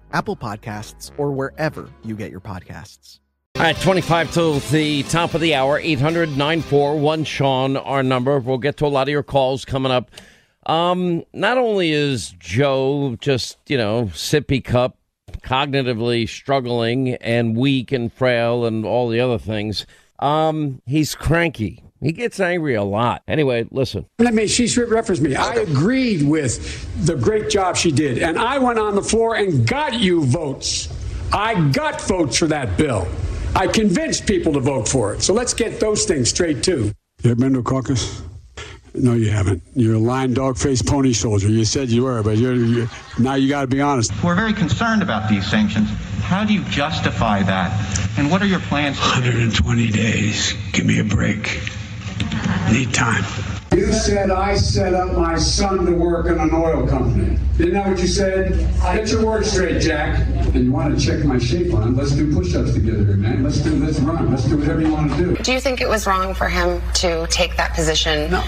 Apple Podcasts, or wherever you get your podcasts. All right, 25 to the top of the hour, 800 941 Sean, our number. We'll get to a lot of your calls coming up. Um, not only is Joe just, you know, sippy cup, cognitively struggling and weak and frail and all the other things, um, he's cranky. He gets angry a lot. Anyway, listen. Let me, she referenced me. I agreed with the great job she did. And I went on the floor and got you votes. I got votes for that bill. I convinced people to vote for it. So let's get those things straight, too. You ever been to a caucus? No, you haven't. You're a lying dog faced pony soldier. You said you were, but you're, you're now you got to be honest. We're very concerned about these sanctions. How do you justify that? And what are your plans? 120 days. Give me a break. Need time. You said I set up my son to work in an oil company. Isn't that what you said? Get your words straight, Jack. And you want to check my shape on? Let's do push-ups together, man. Let's do. Let's run. Let's do whatever you want to do. Do you think it was wrong for him to take that position? No.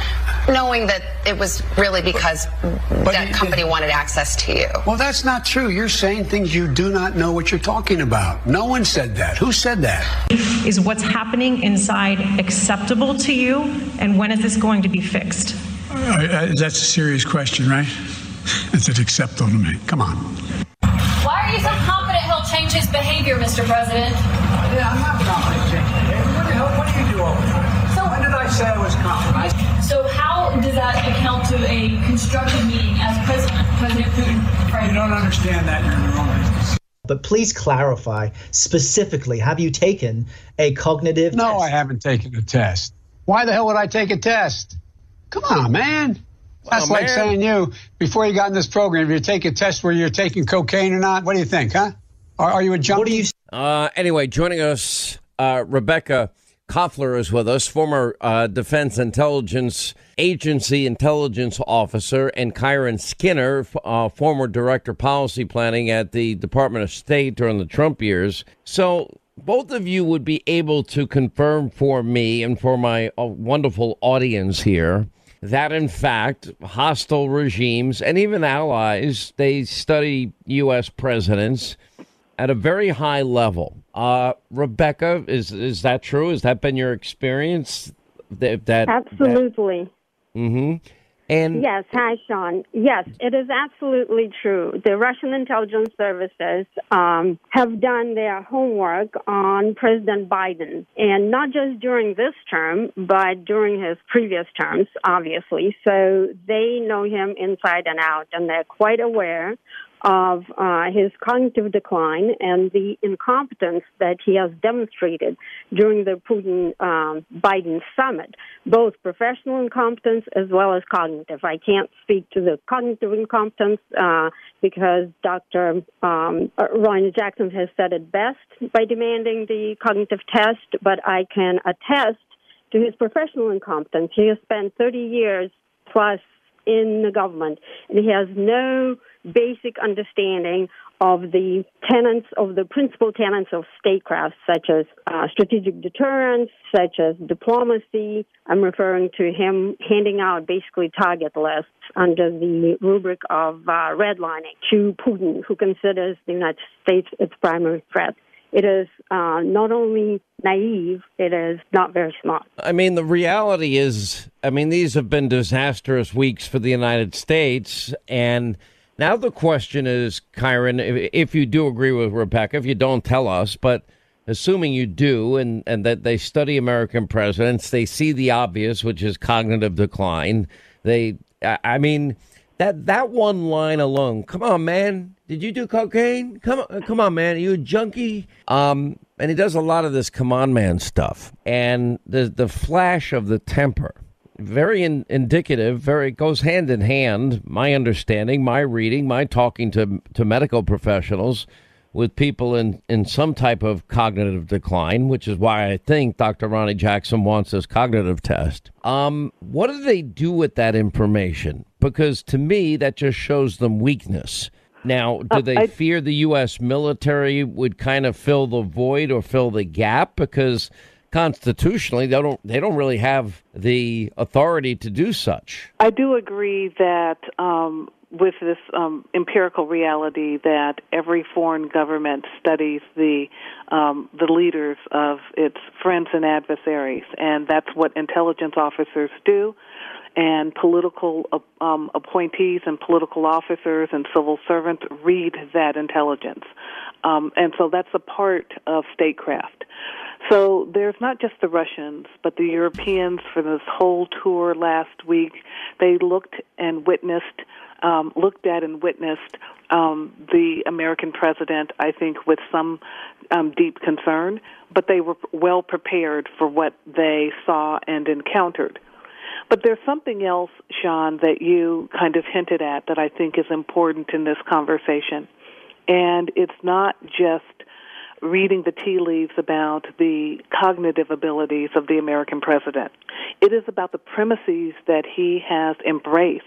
Knowing that it was really because But that he- company wanted access to you. Well, that's not true. You're saying things you do not know what you're talking about. No one said that. Who said that? Is what's happening inside acceptable to you? And when is this going to be fixed? Uh, that's a serious question, right? Is it acceptable to me? Come on. Why are you so confident he'll change his behavior, Mr. President? Yeah, I'm not confident changing behavior. What the hell? What do you do over there? So when did I say I was confident? So how does that account to a constructive meeting as President President Putin? You don't understand that. You're in the wrong business. But please clarify specifically have you taken a cognitive No, test? I haven't taken a test. Why the hell would I take a test? Come on, man. That's Oh, like man. saying you, before you got in this program, you take a test where you're taking cocaine or not. What do you think, huh? Are, are you a junkie? What do you Uh, anyway, joining us, uh, Rebekah Koffler is with us, former uh, Defense Intelligence Agency intelligence officer, and Kiron Skinner, uh, former director of policy planning at the Department of State during the Trump years. So, both of you would be able to confirm for me and for my uh, wonderful audience here that in fact hostile regimes and even allies they study U.S. presidents at a very high level. Uh, Rebekah, is is that true? Has that been your experience? That, that Absolutely. hmm And Yes. Hi, Sean. Yes, it is absolutely true. The Russian intelligence services um, have done their homework on President Biden, and not just during this term, but during his previous terms, obviously. So they know him inside and out, and they're quite aware of uh, his cognitive decline and the incompetence that he has demonstrated during the Putin um, Biden summit, both professional incompetence as well as cognitive. I can't speak to the cognitive incompetence uh, because Dr. Um, Jackson has said it best by demanding the cognitive test, but I can attest to his professional incompetence. He has spent 30 years plus in the government, and he has no basic understanding of the tenets of the principal tenets of statecraft, such as uh, strategic deterrence, such as diplomacy. I'm referring to him handing out basically target lists under the rubric of uh, redlining to Putin, who considers the United States its primary threat. It is uh, not only naive, it is not very smart. I mean, the reality is, I mean, these have been disastrous weeks for the United States. And now the question is, Kiron, if, if you do agree with Rebekah, if you don't tell us, but assuming you do, and, and that they study American presidents, they see the obvious, which is cognitive decline. They, I mean, that that one line alone. Come on, man. Did you do cocaine? Come on, come on, man. Are you a junkie? Um, and he does a lot of this come on, man stuff, and the the flash of the temper. Very in, indicative. Very goes hand in hand. My understanding, my reading, my talking to to medical professionals with people in, in some type of cognitive decline, which is why I think Dr. Ronnie Jackson wants this cognitive test. Um, what do they do with that information? Because to me, that just shows them weakness. Now, do they fear the U.S. military would kind of fill the void or fill the gap? Because constitutionally, they don't they don't really have the authority to do such. I do agree that um, with this um, empirical reality that every foreign government studies the um, the leaders of its friends and adversaries, and that's what intelligence officers do. And political um, appointees and political officers and civil servants read that intelligence, um, and so that's a part of statecraft. So there's not just the Russians, but the Europeans for this whole tour last week. They looked and witnessed, um, looked at and witnessed um, the American president. I think with some um, deep concern, but they were well prepared for what they saw and encountered. But there's something else, Sean, that you kind of hinted at that I think is important in this conversation. And it's not just reading the tea leaves about the cognitive abilities of the American president. It is about the premises that he has embraced,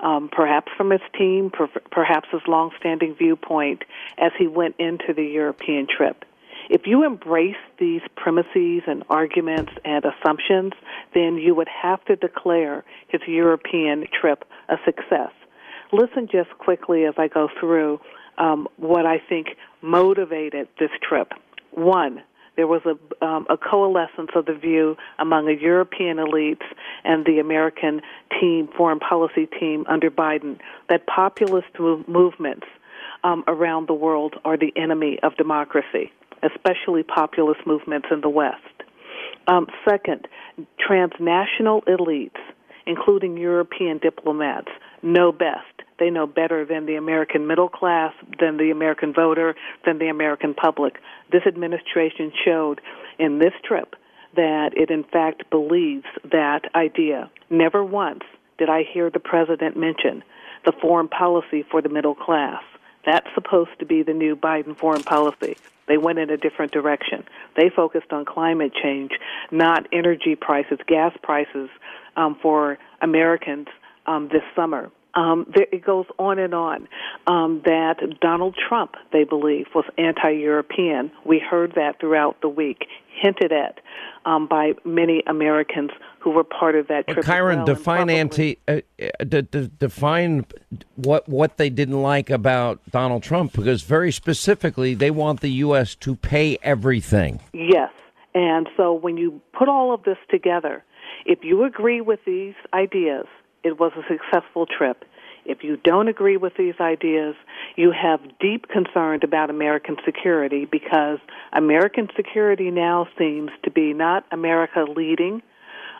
um, perhaps from his team, per- perhaps his longstanding viewpoint as he went into the European trip. If you embrace these premises and arguments and assumptions, then you would have to declare his European trip a success. Listen just quickly as I go through um, what I think motivated this trip. One, there was a, um, a coalescence of the view among the European elites and the American team, foreign policy team under Biden, that populist move- movements um, around the world are the enemy of democracy, especially populist movements in the West. Um, second, transnational elites, including European diplomats, know best. They know better than the American middle class, than the American voter, than the American public. This administration showed in this trip that it in fact believes that idea. Never once did I hear the president mention the foreign policy for the middle class. That's supposed to be the new Biden foreign policy. They went in a different direction. They focused on climate change, not energy prices, gas prices um, for Americans um, this summer. Um, there, it goes on and on. Um, that Donald Trump, they believe, was anti-European. We heard that throughout the week, hinted at um, by many Americans who were part of that trip. Kiron, well, define anti. Uh, uh, d- d- define what what they didn't like about Donald Trump because very specifically they want the U.S. to pay everything. Yes. And so when you put all of this together, if you agree with these ideas, it was a successful trip. If you don't agree with these ideas, you have deep concern about American security because American security now seems to be not America leading,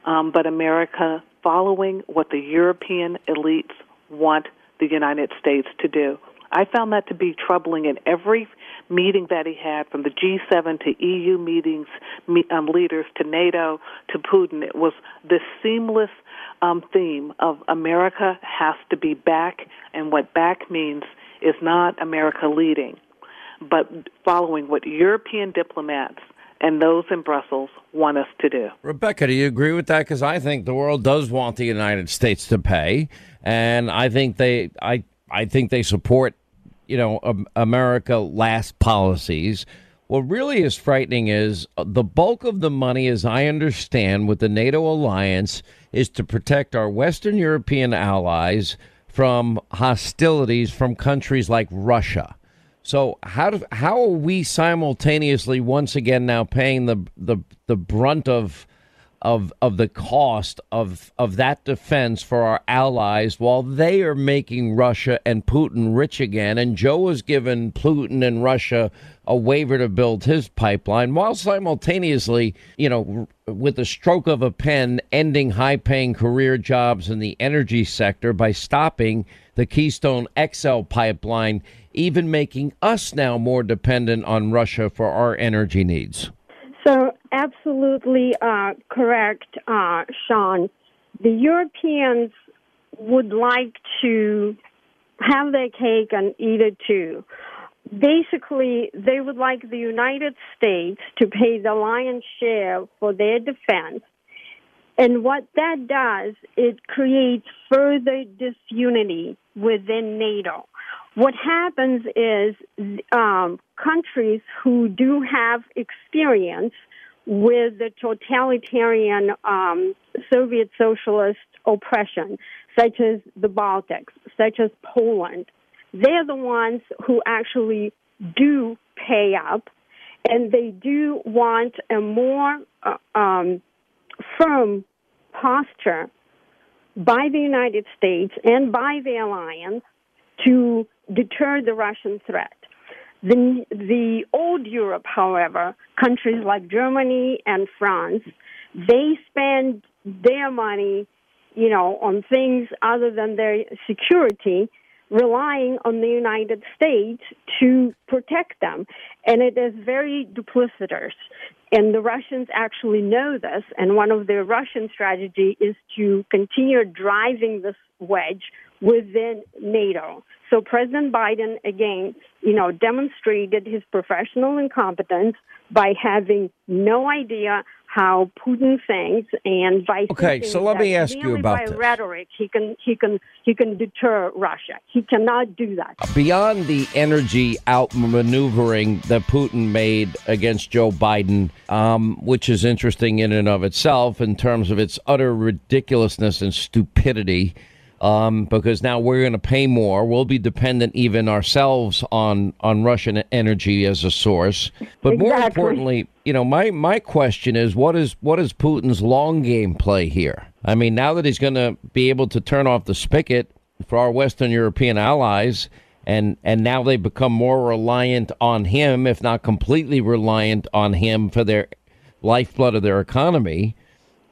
um, but America following what the European elites want the United States to do. I found that to be troubling in every meeting that he had, from the G7 to EU meetings, um, leaders to NATO to Putin. It was this seamless um, theme of America has to be back, and what back means is not America leading, but following what European diplomats and those in Brussels want us to do. Rebekah, do you agree with that? Because I think the world does want the United States to pay, and I think they, I, I think they support, you know, America last policies. What really is frightening is uh, the bulk of the money, as I understand, with the NATO alliance, is to protect our Western European allies from hostilities from countries like Russia. So how do, how are we simultaneously once again now paying the the the brunt of of of the cost of of that defense for our allies while they are making Russia and Putin rich again and Joe has given Putin and Russia a waiver to build his pipeline while simultaneously, you know, with the stroke of a pen ending high-paying career jobs in the energy sector by stopping the Keystone XL pipeline even making us now more dependent on Russia for our energy needs. So, absolutely uh, correct, uh, Sean. The Europeans would like to have their cake and eat it too. Basically, they would like the United States to pay the lion's share for their defense. And what that does, it creates further disunity within NATO. What happens is um, countries who do have experience with the totalitarian um, Soviet socialist oppression, such as the Baltics, such as Poland, they're the ones who actually do pay up, and they do want a more uh, um, firm posture by the United States and by the alliance to deter the Russian threat. The, the old Europe, however, countries like Germany and France, they spend their money, you know, on things other than their security, relying on the United States to protect them. And it is very duplicitous. And the Russians actually know this. And one of their Russian strategy is to continue driving this wedge within NATO. So President Biden, again, you know, demonstrated his professional incompetence by having no idea how Putin thinks and by Okay, so let me ask you about by this. rhetoric he can he can he can deter Russia. He cannot do that. Beyond the energy outmaneuvering that Putin made against Joe Biden, um, which is interesting in and of itself in terms of its utter ridiculousness and stupidity, um, because now we're going to pay more. We'll be dependent even ourselves on on Russian energy as a source. But more importantly, you know, my my question is, what is what is Putin's long game play here? I mean, now that he's going to be able to turn off the spigot for our Western European allies, and and now they become more reliant on him, if not completely reliant on him for their lifeblood of their economy.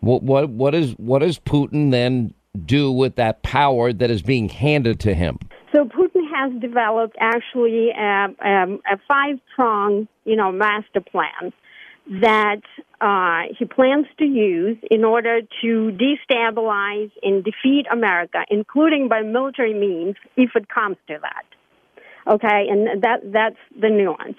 What what what is what does Putin then do with that power that is being handed to him? So Putin has developed actually a, a five-pronged, you know, master plan. that uh, he plans to use in order to destabilize and defeat America, including by military means, if it comes to that. Okay, and that that's the nuance.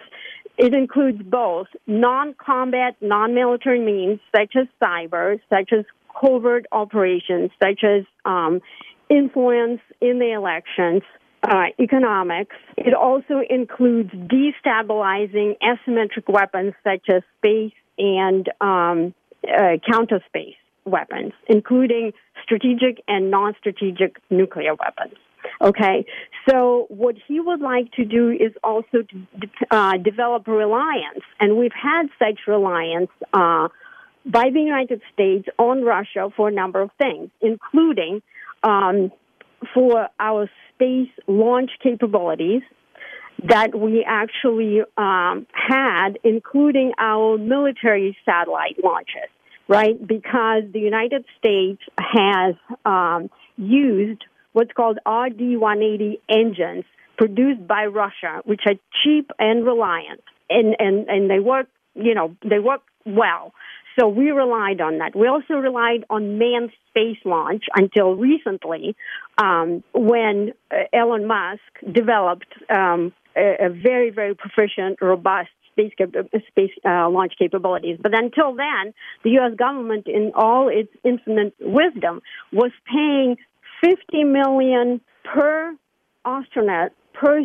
It includes both non-combat, non-military means such as cyber, such as covert operations, such as um, influence in the elections, uh, economics. It also includes destabilizing asymmetric weapons such as space and um, uh, counter space weapons, including strategic and non strategic nuclear weapons. Okay, so what he would like to do is also to uh, develop reliance, and we've had such reliance uh, by the United States on Russia for a number of things, including um, for our space launch capabilities that we actually um, had, including our military satellite launches, right? Because the United States has um, used what's called RD 180 engines produced by Russia, which are cheap and reliant, and, and, and they work, you know, they work well. So we relied on that. We also relied on manned space launch until recently, um, when uh, Elon Musk developed um, a, a, very, very proficient, robust space, cap- space uh, launch capabilities. But until then, the U.S. government, in all its infinite wisdom, was paying 50 million per astronaut per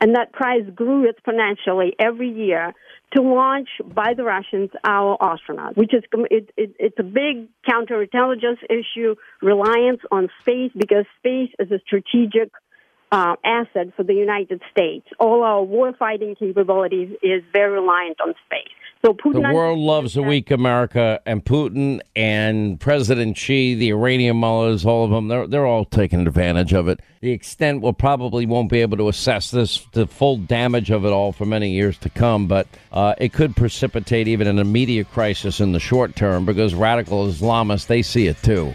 and that price grew exponentially every year to launch by the Russians our astronauts, which is it, it, it's a big counterintelligence issue, reliance on space because space is a strategic uh, asset for the United States. All our warfighting capabilities is very reliant on space. So Putin the world loves a weak America, and Putin and President Xi, the Iranian mullahs, all of them, they're, they're all taking advantage of it. The extent we'll probably won't be able to assess this, the full damage of it all for many years to come, but uh, it could precipitate even an immediate crisis in the short term because radical Islamists, they see it too.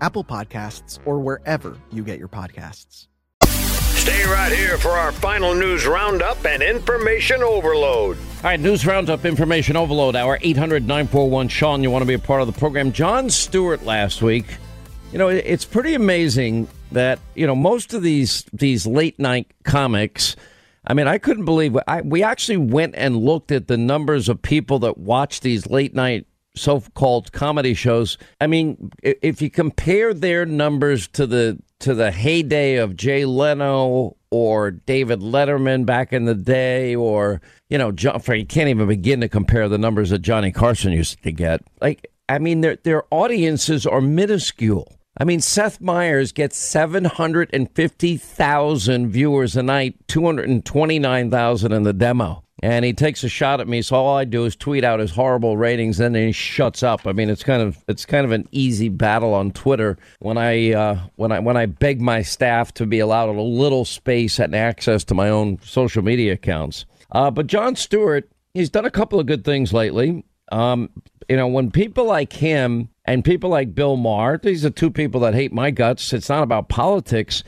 Apple Podcasts, or wherever you get your podcasts. Stay right here for our final news roundup and information overload. All right, news roundup, information overload, our 800 941 Sean. You want to be a part of the program? Jon Stewart last week You know, it's pretty amazing that you know most of these these late night comics. I mean, I couldn't believe I, we actually went and looked at the numbers of people that watch these late night so-called comedy shows. I mean, if you compare their numbers to the to the heyday of Jay Leno or David Letterman back in the day, or you know, John, you can't even begin to compare the numbers that Johnny Carson used to get. Like, I mean, their their audiences are minuscule. I mean, Seth Meyers gets 750,000 viewers a night, 229,000 in the demo. And he takes a shot at me, so all I do is tweet out his horrible ratings, and then he shuts up. I mean, it's kind of it's kind of an easy battle on Twitter when I uh, when I when I beg my staff to be allowed a little space and access to my own social media accounts. Uh, but Jon Stewart, he's done a couple of good things lately. Um, you know, when people like him and people like Bill Maher, these are two people that hate my guts. It's not about politics.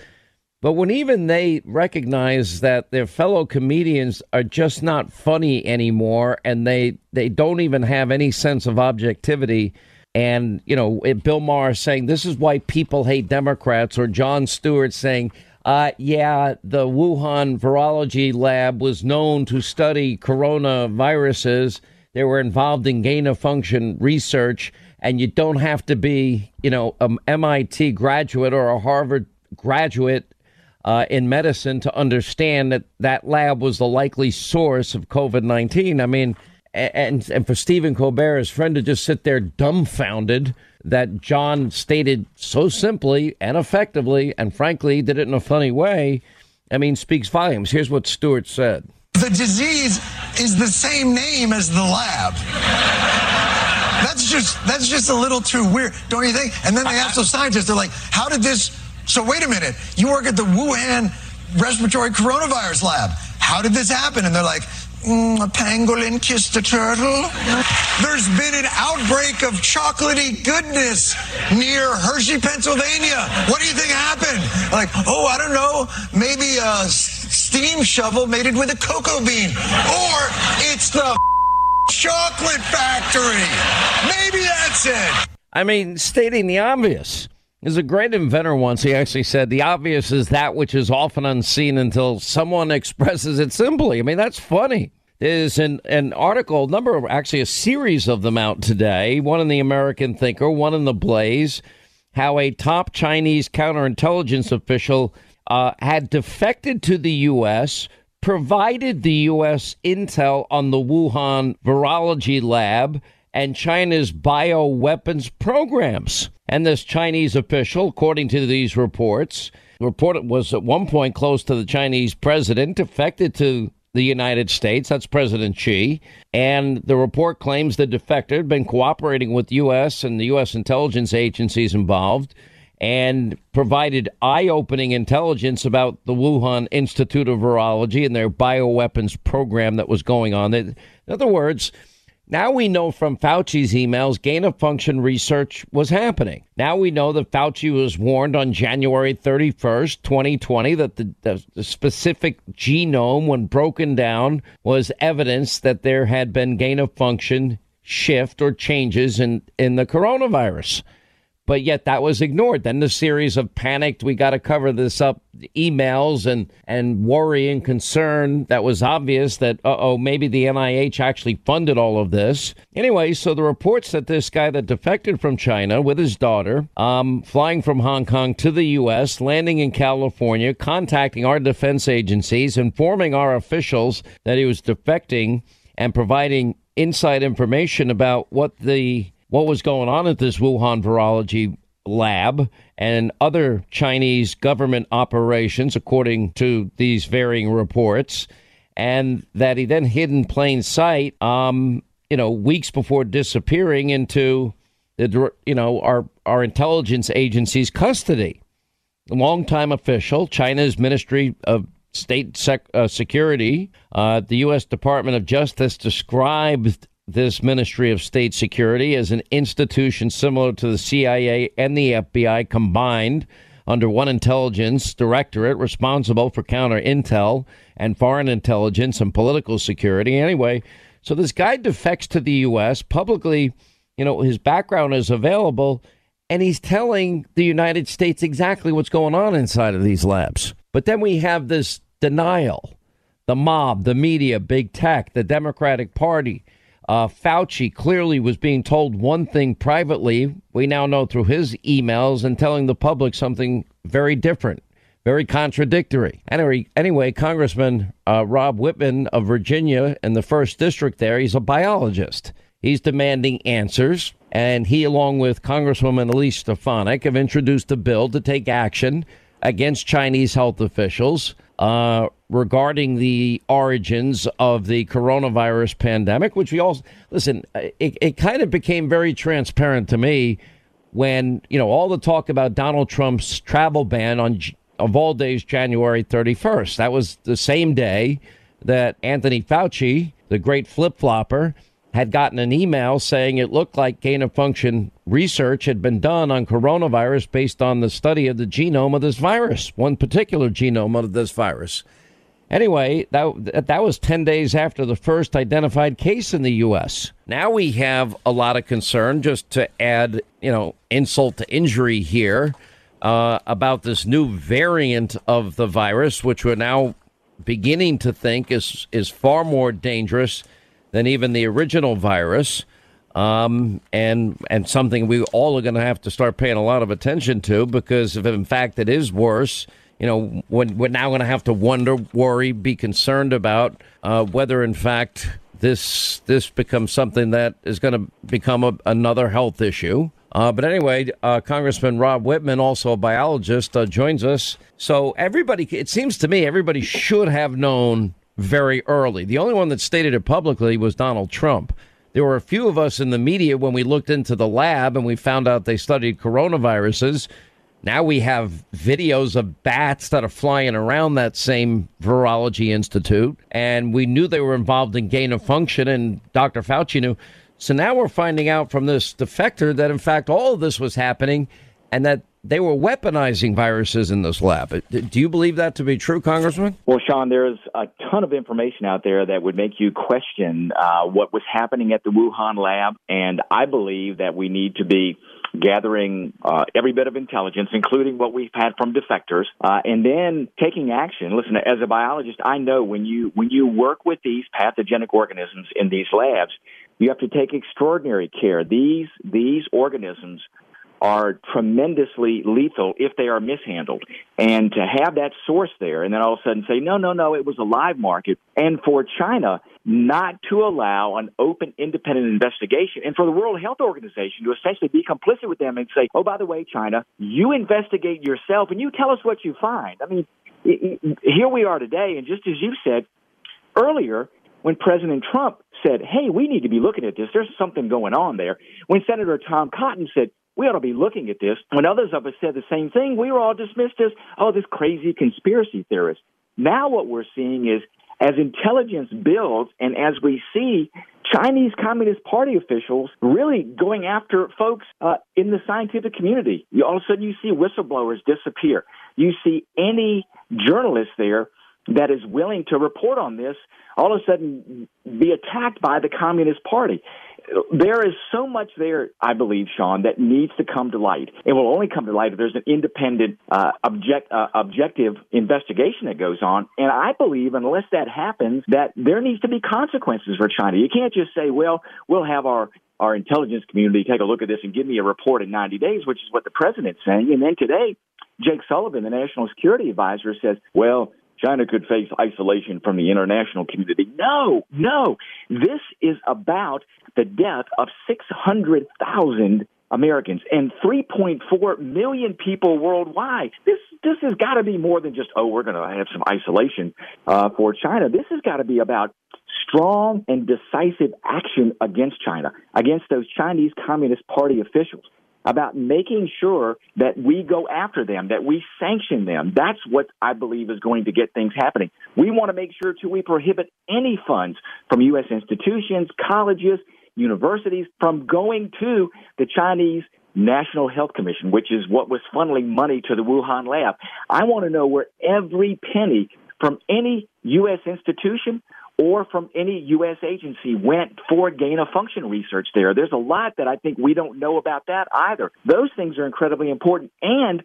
But when even they recognize that their fellow comedians are just not funny anymore and they, they don't even have any sense of objectivity, and, you know, Bill Maher saying this is why people hate Democrats, or Jon Stewart saying, uh, yeah, the Wuhan virology lab was known to study coronaviruses. They were involved in gain of function research, and you don't have to be, you know, an MIT graduate or a Harvard graduate uh, in medicine to understand that that lab was the likely source of COVID 19. I mean, and, and for Stephen Colbert, his friend, to just sit there dumbfounded that Jon stated so simply and effectively, and frankly, did it in a funny way, I mean, speaks volumes. Here's what Stewart said. The disease is the same name as the lab. That's just that's just a little too weird, don't you think? And then they ask the scientists, they're like, "How did this?" So wait a minute, you work at the Wuhan respiratory coronavirus lab. How did this happen? And they're like, mm, "A pangolin kissed a turtle." There's been an outbreak of chocolatey goodness near Hershey, Pennsylvania. What do you think happened? Like, oh, I don't know, maybe s- steam shovel mated with a cocoa bean, or it's the chocolate factory. Maybe that's it. I mean, stating the obvious. There's a great inventor once. He actually said, The obvious is that which is often unseen until someone expresses it simply. I mean, that's funny. There's an, an article, number of, actually a series of them out today, one in the American Thinker, one in the Blaze, how a top Chinese counterintelligence official uh, had defected to the U.S., provided the U.S. intel on the Wuhan virology lab and China's bioweapons programs. And this Chinese official, according to these reports, reported was at one point close to the Chinese president, defected to the United States. That's President Xi. And the report claims the defector had been cooperating with U.S. and the U.S. intelligence agencies involved and provided eye opening intelligence about the Wuhan Institute of Virology and their bioweapons program that was going on. In other words, now we know from Fauci's emails gain of function research was happening. Now we know that Fauci was warned on January 31st, 2020, that the, the, the specific genome, when broken down, was evidence that there had been gain of function shift or changes in, in the coronavirus but yet that was ignored. Then the series of panicked, we got to cover this up emails and, and worry and concern that was obvious that, uh oh, maybe the NIH actually funded all of this. Anyway, so the reports that this guy that defected from China with his daughter, um, flying from Hong Kong to the U.S., landing in California, contacting our defense agencies, informing our officials that he was defecting and providing inside information about what the what was going on at this Wuhan virology lab and other Chinese government operations, according to these varying reports, and that he then hid in plain sight, um, you know, weeks before disappearing into the, you know, our our intelligence agency's custody. A longtime official, China's Ministry of State Sec- uh, Security, uh, the U.S. Department of Justice described this Ministry of State Security as an institution similar to the CIA and the FBI combined under one intelligence directorate responsible for counter intel and foreign intelligence and political security. Anyway, so this guy defects to the U.S. publicly, you know, his background is available. and he's telling the United States exactly what's going on inside of these labs. But then we have this denial the mob, the media, big tech, the Democratic Party. Uh, Fauci clearly was being told one thing privately. We now know through his emails and telling the public something very different, very contradictory. Anyway, anyway Congressman uh, Rob Wittman of Virginia in the first district there, he's a biologist. He's demanding answers. And he, along with Congresswoman Elise Stefanik, have introduced a bill to take action against Chinese health officials uh, regarding the origins of the coronavirus pandemic, which we all listen. It, it kind of became very transparent to me when you know all the talk about Donald Trump's travel ban on of all days January 31st. That was the same day that Anthony Fauci, the great flip flopper, had gotten an email saying it looked like gain of function research had been done on coronavirus based on the study of the genome of this virus, one particular genome of this virus. Anyway, that that was 10 days after the first identified case in the US. Now we have a lot of concern just to add, you know, insult to injury here uh, about this new variant of the virus which we're now beginning to think is is far more dangerous than even the original virus, um, and and something we all are going to have to start paying a lot of attention to because if in fact it is worse, you know, we're, we're now going to have to wonder, worry, be concerned about uh, whether in fact this this becomes something that is going to become a, another health issue. Uh, but anyway, uh, Congressman Rob Wittman, also a biologist, uh, joins us. So everybody, it seems to me, everybody should have known very early. The only one that stated it publicly was Donald Trump. There were a few of us in the media when we looked into the lab and we found out they studied coronaviruses. Now we have videos of bats that are flying around that same virology institute, and we knew they were involved in gain of function, and Dr. Fauci knew. So now we're finding out from this defector that, in fact, all of this was happening and that they were weaponizing viruses in this lab. Uh, do you believe that to be true, Congressman? Well, Sean, there's a ton of information out there that would make you question uh, what was happening at the Wuhan lab, and I believe that we need to be gathering uh, every bit of intelligence, including what we've had from defectors, uh, and then taking action. Listen, as a biologist, I know when you when you work with these pathogenic organisms in these labs, you have to take extraordinary care. These these organisms are tremendously lethal if they are mishandled. And to have that source there and then all of a sudden say, no, no, no, it was a live market. And for China not to allow an open, independent investigation and for the World Health Organization to essentially be complicit with them and say, oh, by the way, China, you investigate yourself and you tell us what you find. I mean, here we are today. And just as you said earlier, when President Trump said, hey, we need to be looking at this, there's something going on there. When Senator Tom Cotton said, we ought to be looking at this. When others of us said the same thing, we were all dismissed as, oh, this crazy conspiracy theorist. Now what we're seeing is as intelligence builds and as we see Chinese Communist Party officials really going after folks uh, in the scientific community, you, all of a sudden you see whistleblowers disappear. You see any journalist there that is willing to report on this all of a sudden be attacked by the Communist Party there is so much there, I believe, Sean, that needs to come to light. It will only come to light if there's an independent, uh, object, uh, objective investigation that goes on. And I believe, unless that happens, that there needs to be consequences for China. You can't just say, well, we'll have our our intelligence community take a look at this and give me a report in 90 days, which is what the president's saying. And then today, Jake Sullivan, the national security advisor, says, well, China could face isolation from the international community. No, no. This is about the death of 600,000 Americans and 3.4 million people worldwide. This this has got to be more than just oh we're going to have some isolation uh, for China. This has got to be about strong and decisive action against China, against those Chinese Communist Party officials about making sure that we go after them, that we sanction them. That's what I believe is going to get things happening. We want to make sure, too, we prohibit any funds from U.S. institutions, colleges, universities from going to the Chinese National Health Commission, which is what was funneling money to the Wuhan lab. I want to know where every penny from any U.S. institution or from any U.S. agency went for gain of function research there. There's a lot that I think we don't know about that either. Those things are incredibly important. And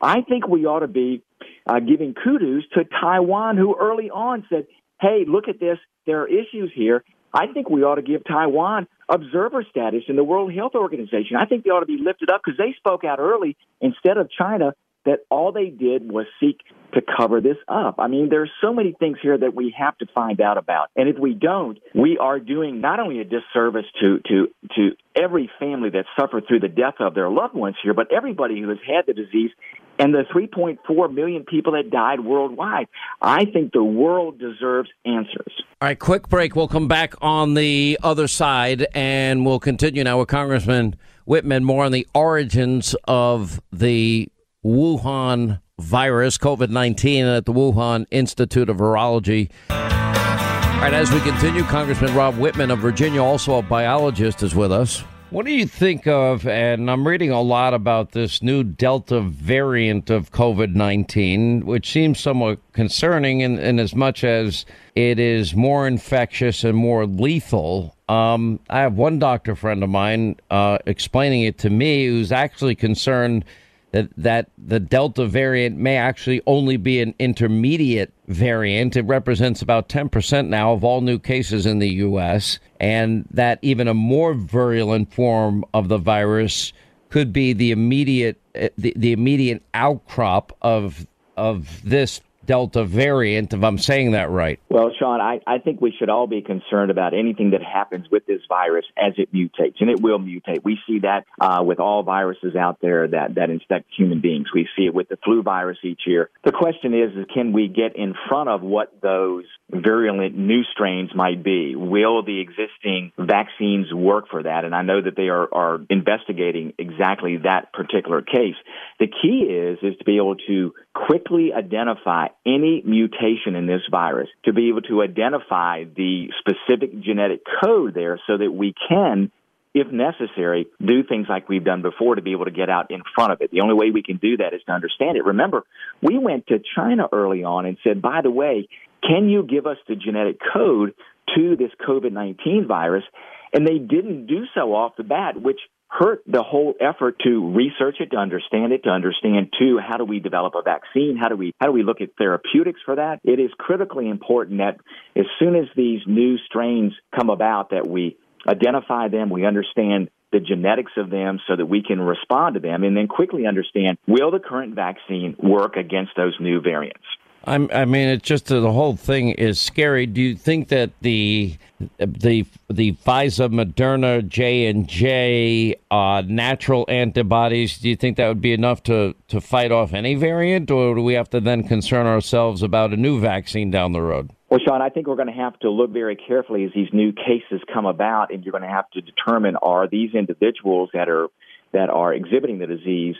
I think we ought to be uh, giving kudos to Taiwan, who early on said, hey, look at this. There are issues here. I think we ought to give Taiwan observer status in the World Health Organization. I think they ought to be lifted up because they spoke out early instead of China that all they did was seek to cover this up. I mean, there are so many things here that we have to find out about. And if we don't, we are doing not only a disservice to to to every family that suffered through the death of their loved ones here, but everybody who has had the disease and the 3.4 million people that died worldwide. I think the world deserves answers. All right, quick break. We'll come back on the other side and we'll continue now with Congressman Wittman more on the origins of the Wuhan virus, COVID 19, at the Wuhan Institute of Virology. All right, as we continue, Congressman Rob Wittman of Virginia, also a biologist, is with us. What do you think of, and I'm reading a lot about this new Delta variant of COVID 19, which seems somewhat concerning in, in, as much as it is more infectious and more lethal. Um, I have one doctor friend of mine uh, explaining it to me who's actually concerned that that the Delta variant may actually only be an intermediate variant. It represents about 10% now of all new cases in the U.S., and that even a more virulent form of the virus could be the immediate eh, the, the immediate outcrop of of this Delta variant, if I'm saying that right. Well, Sean, I, I think we should all be concerned about anything that happens with this virus as it mutates, and it will mutate. We see that uh, with all viruses out there that, that infect human beings. We see it with the flu virus each year. The question is, is can we get in front of what those virulent new strains might be? Will the existing vaccines work for that? And I know that they are, are investigating exactly that particular case. The key is, is to be able to quickly identify any mutation in this virus, to be able to identify the specific genetic code there so that we can if necessary, do things like we've done before to be able to get out in front of it. The only way we can do that is to understand it. Remember, we went to China early on and said, by the way, can you give us the genetic code to this COVID 19 virus? And they didn't do so off the bat, which hurt the whole effort to research it, to understand it, to understand too how do we develop a vaccine, how do we how do we look at therapeutics for that. It is critically important that as soon as these new strains come about that we identify them, we understand the genetics of them so that we can respond to them and then quickly understand will the current vaccine work against those new variants. I'm, I mean, it's just the whole thing is scary. Do you think that the the the Pfizer, Moderna, J and J uh, natural antibodies? Do you think that would be enough to to fight off any variant, or do we have to then concern ourselves about a new vaccine down the road? Well, Sean, I think we're going to have to look very carefully as these new cases come about, and you're going to have to determine are these individuals that are that are exhibiting the disease.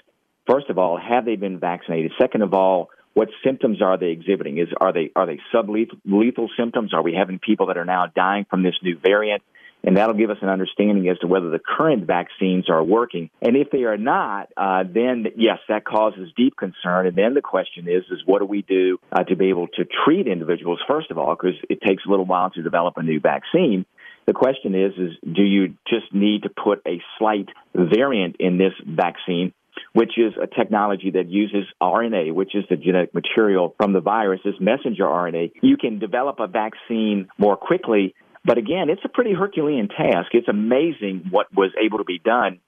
First of all, have they been vaccinated? Second of all what symptoms are they exhibiting? Is are they are they sublethal symptoms? Are we having people that are now dying from this new variant? And that'll give us an understanding as to whether the current vaccines are working. And if they are not, uh, then yes, that causes deep concern. And then the question is, is what do we do uh, to be able to treat individuals first of all? Because it takes a little while to develop a new vaccine. The question is, is do you just need to put a slight variant in this vaccine which is a technology that uses RNA, which is the genetic material from the virus, this messenger RNA. You can develop a vaccine more quickly, but again, it's a pretty Herculean task. It's amazing what was able to be done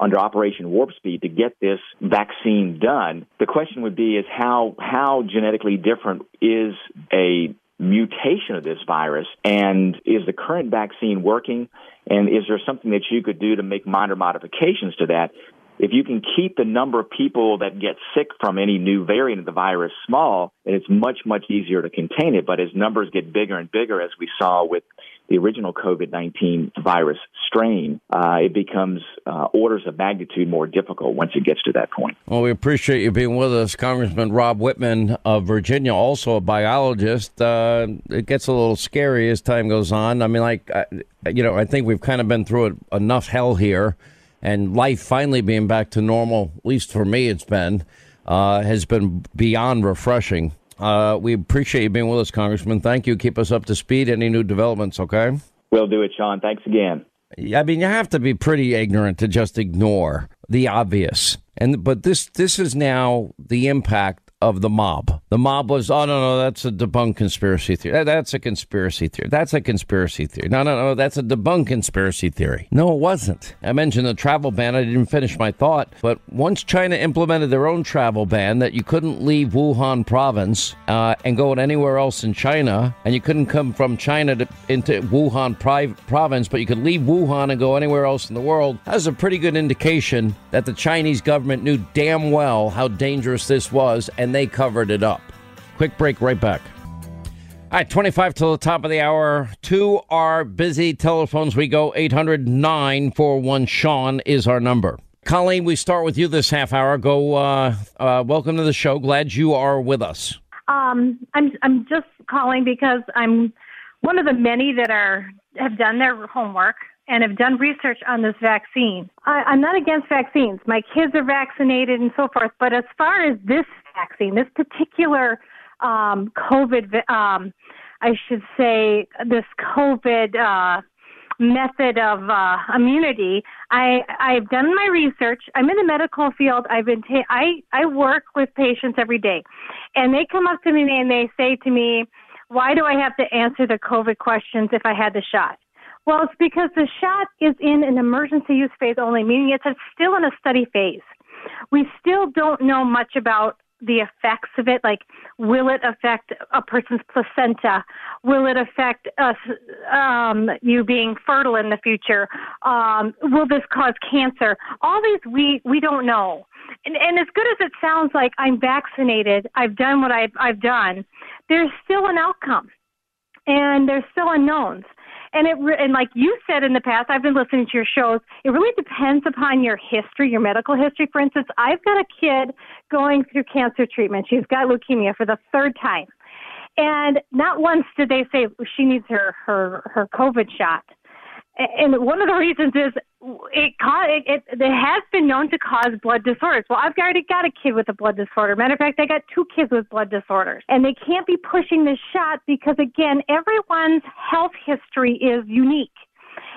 under Operation Warp Speed to get this vaccine done. The question would be is how how genetically different is a mutation of this virus and is the current vaccine working and is there something that you could do to make minor modifications to that if you can keep the number of people that get sick from any new variant of the virus small, then it's much, much easier to contain it. But as numbers get bigger and bigger, as we saw with the original COVID 19 virus strain, uh, it becomes uh, orders of magnitude more difficult once it gets to that point. Well, we appreciate you being with us, Congressman Rob Wittman of Virginia, also a biologist. Uh, it gets a little scary as time goes on. I mean, like, you know, I think we've kind of been through enough hell here and life finally being back to normal, at least for me, it's been, uh, has been beyond refreshing. Uh, we appreciate you being with us, Congressman. Thank you. Keep us up to speed. Any new developments, okay? We'll do it, Sean. Thanks again. I mean, you have to be pretty ignorant to just ignore the obvious. And but this this is now the impact of the mob. The mob was, oh no, no, that's a debunked conspiracy theory. That's a conspiracy theory. That's a conspiracy theory. No, no, no, that's a debunked conspiracy theory. No, it wasn't. I mentioned the travel ban. I didn't finish my thought, but once China implemented their own travel ban that you couldn't leave Wuhan province uh, and go anywhere else in China, and you couldn't come from China to, into Wuhan pri- province, but you could leave Wuhan and go anywhere else in the world, that was a pretty good indication that the Chinese government knew damn well how dangerous this was and and they covered it up. Quick break, right back. All right, 25 till the top of the hour. To our busy telephones we go. 800 941 Sean is our number. Colleen, we start with you this half hour. Go, uh, uh, welcome to the show. Glad you are with us. Um, I'm, I'm just calling because I'm one of the many that are have done their homework and have done research on this vaccine. I, I'm not against vaccines. My kids are vaccinated and so forth. But as far as this vaccine, this particular um, COVID, um, I should say, this COVID uh, method of uh, immunity. I I've done my research. I'm in the medical field. I've been ta- I I work with patients every day, and they come up to me and they say to me, "Why do I have to answer the COVID questions if I had the shot?" Well, it's because the shot is in an emergency use phase only, meaning it's still in a study phase. We still don't know much about the effects of it like will it affect a person's placenta? Will it affect us um, you being fertile in the future? Um, will this cause cancer? All these we we don't know. And, and as good as it sounds like i'm vaccinated i've done what i've i've done there's still an outcome. And there's still unknowns and it and like you said in the past, I've been listening to your shows. It really depends upon your history, your medical history. For instance, I've got a kid going through cancer treatment. She's got leukemia for the third time, and not once did they say she needs her her her COVID shot and one of the reasons is it, it, it, it has been known to cause blood disorders. Well, I've already got a kid with a blood disorder. Matter of fact, I got two kids with blood disorders, and they can't be pushing this shot because, again, everyone's health history is unique.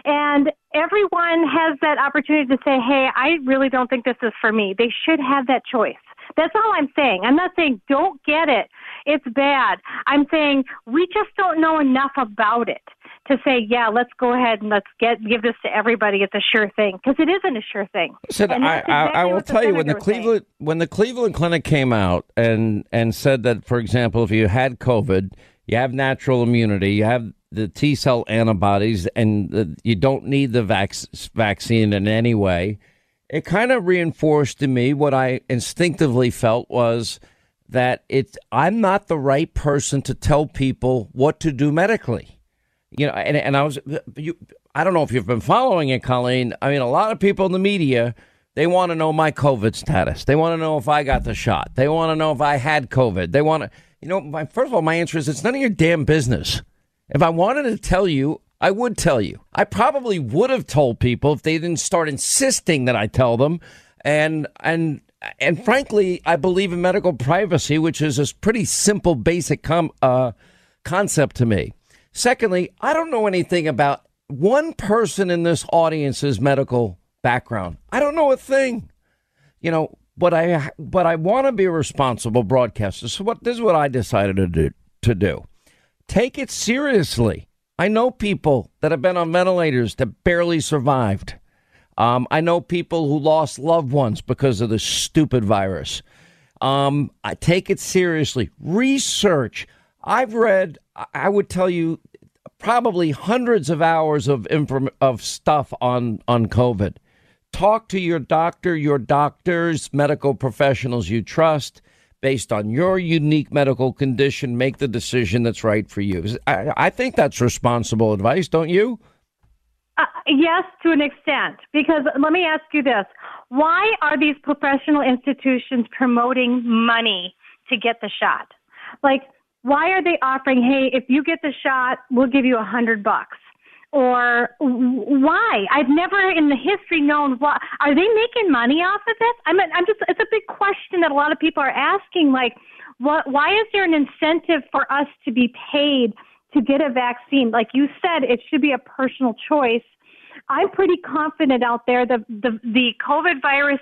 And everyone has that opportunity to say, hey, I really don't think this is for me. They should have that choice. That's all I'm saying. I'm not saying don't get it. It's bad. I'm saying we just don't know enough about it to say, yeah, let's go ahead and let's get give this to everybody. It's a sure thing because it isn't a sure thing. Said, I, exactly I, I, will tell you when the Cleveland saying. when the Cleveland Clinic came out and and said that, for example, if you had COVID, you have natural immunity, you have the T cell antibodies, and the, you don't need the vac- vaccine in any way. It kind of reinforced to me what I instinctively felt was that it's I'm not the right person to tell people what to do medically you know, and, and I was, you, I don't know if you've been following it, Colleen. I mean, a lot of people in the media, they want to know my COVID status. They want to know if I got the shot. They want to know if I had COVID. They want to, you know, my, first of all, my answer is it's none of your damn business. If I wanted to tell you, I would tell you. I probably would have told people if they didn't start insisting that I tell them. And, and, and frankly, I believe in medical privacy, which is a pretty simple, basic com, uh, concept to me. Secondly, I don't know anything about one person in this audience's medical background. I don't know a thing. You know, but I but I want to be a responsible broadcaster. So what this is what I decided to do to do. Take it seriously. I know people that have been on ventilators that barely survived. Um, I know people who lost loved ones because of this stupid virus. Um, I take it seriously. Research. I've read, I would tell you, probably hundreds of hours of inform- of stuff on on COVID. Talk to your doctor, your doctors, medical professionals you trust. Based on your unique medical condition, make the decision that's right for you. I, I think that's responsible advice, don't you? Uh, yes, to an extent. Because let me ask you this why are these professional institutions promoting money to get the shot? Like, why are they offering, hey, if you get the shot, we'll give you a hundred bucks? or why? I've never in the history known why. Are they making money off of this? I mean, I'm just, it's a big question that a lot of people are asking. Like, what, why is there an incentive for us to be paid to get a vaccine? Like you said, it should be a personal choice. I'm pretty confident out there the, the, the COVID virus,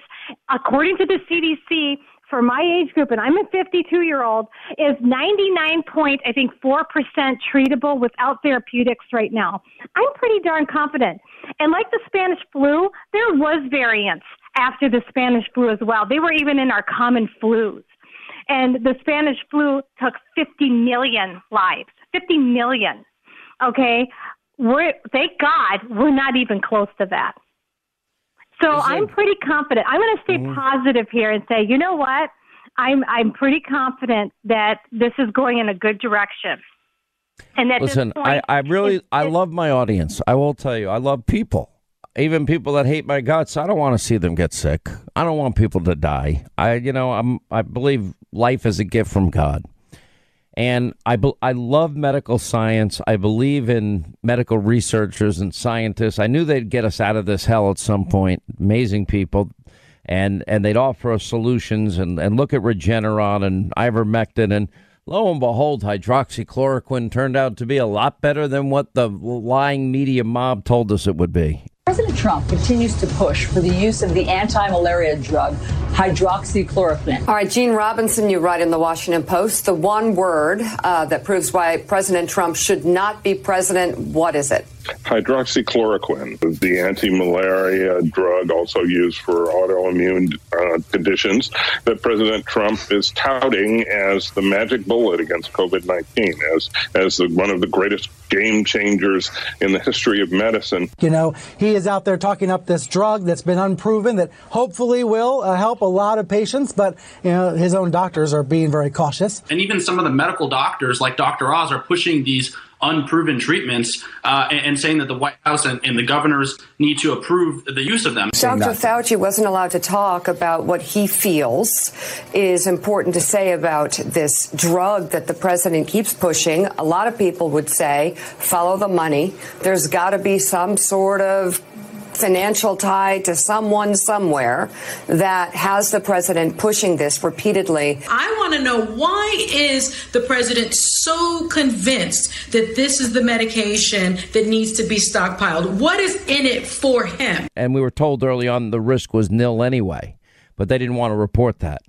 according to the CDC, for my age group, and I'm a 52 year old, is 99 point, I think, 4% treatable without therapeutics right now. I'm pretty darn confident. And like the Spanish flu, there was variants after the Spanish flu as well. They were even in our common flus. And the Spanish flu took 50 million lives. 50 million. Okay? We're, thank God we're not even close to that. So I'm pretty confident. I'm going to stay Mm-hmm. positive here and say, you know what? I'm I'm pretty confident that this is going in a good direction. And at Listen, point, I, I really I love my audience. I will tell you, I love people. Even people that hate my guts, I don't want to see them get sick. I don't want people to die. I you know, I'm I believe life is a gift from God. And I be, I love medical science. I believe in medical researchers and scientists. I knew they'd get us out of this hell at some point. Amazing people. And and they'd offer us solutions and, and look at Regeneron and ivermectin and lo and behold, hydroxychloroquine turned out to be a lot better than what the lying media mob told us it would be. Trump continues to push for the use of the anti malaria drug hydroxychloroquine. All right, Gene Robinson, you write in the Washington Post the one word uh, that proves why President Trump should not be president. What is it? Hydroxychloroquine, the anti-malaria drug also used for autoimmune uh, conditions that President Trump is touting as the magic bullet against COVID-19, as as the, one of the greatest game changers in the history of medicine. You know, he is out there talking up this drug that's been unproven that hopefully will uh, help a lot of patients, but you know, his own doctors are being very cautious. And even some of the medical doctors, like Dr. Oz, are pushing these unproven treatments uh, and, and saying that the White House and, and the governors need to approve the use of them. Dr. Fauci wasn't allowed to talk about what he feels is important to say about this drug that the president keeps pushing. A lot of people would say, follow the money. There's got to be some sort of financial tie to someone somewhere that has the president pushing this repeatedly. I want to know why is the president so convinced that this is the medication that needs to be stockpiled? What is in it for him? And we were told early on the risk was nil anyway, but they didn't want to report that.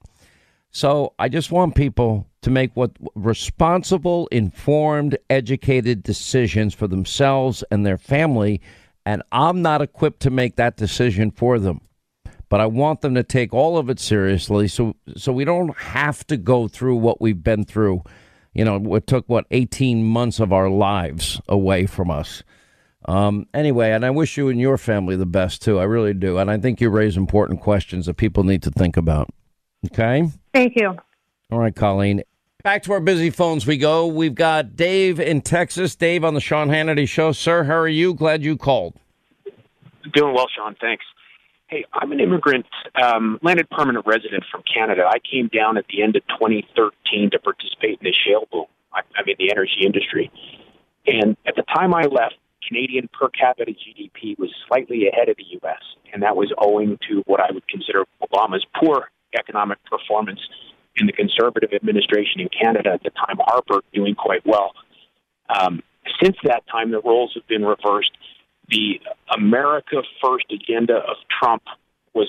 So I just want people to make what responsible, informed, educated decisions for themselves and their family. And I'm not equipped to make that decision for them. But I want them to take all of it seriously so so we don't have to go through what we've been through. You know, it took what 18 months of our lives away from us. Um, anyway, and I wish you and your family the best too. I really do. And I think you raise important questions that people need to think about. Okay? Thank you. All right, Colleen. Back to our busy phones we go. We've got Dave in Texas. Dave on the Sean Hannity Show. Sir, how are you? Glad you called. Doing well, Sean. Thanks. Hey, I'm an immigrant, um, landed permanent resident from Canada. I came down at the end of 2013 to participate in the shale boom. I, I mean, the energy industry. And at the time I left, Canadian per capita GDP was slightly ahead of the U.S., and that was owing to what I would consider Obama's poor economic performance in the conservative administration in Canada at the time, Harper doing quite well. Um, since that time, the roles have been reversed. The America First agenda of Trump was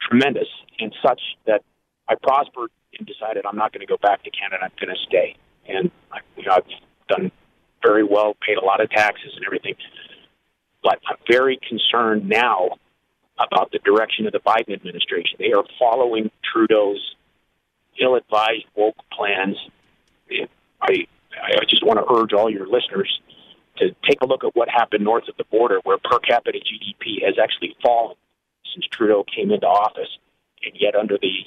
tremendous and such that I prospered and decided I'm not going to go back to Canada. I'm going to stay. And I, you know, I've done very well, paid a lot of taxes and everything. But I'm very concerned now about the direction of the Biden administration. They are following Trudeau's ill-advised woke plans. I I just want to urge all your listeners to take a look at what happened north of the border, where per capita GDP has actually fallen since Trudeau came into office, and yet under the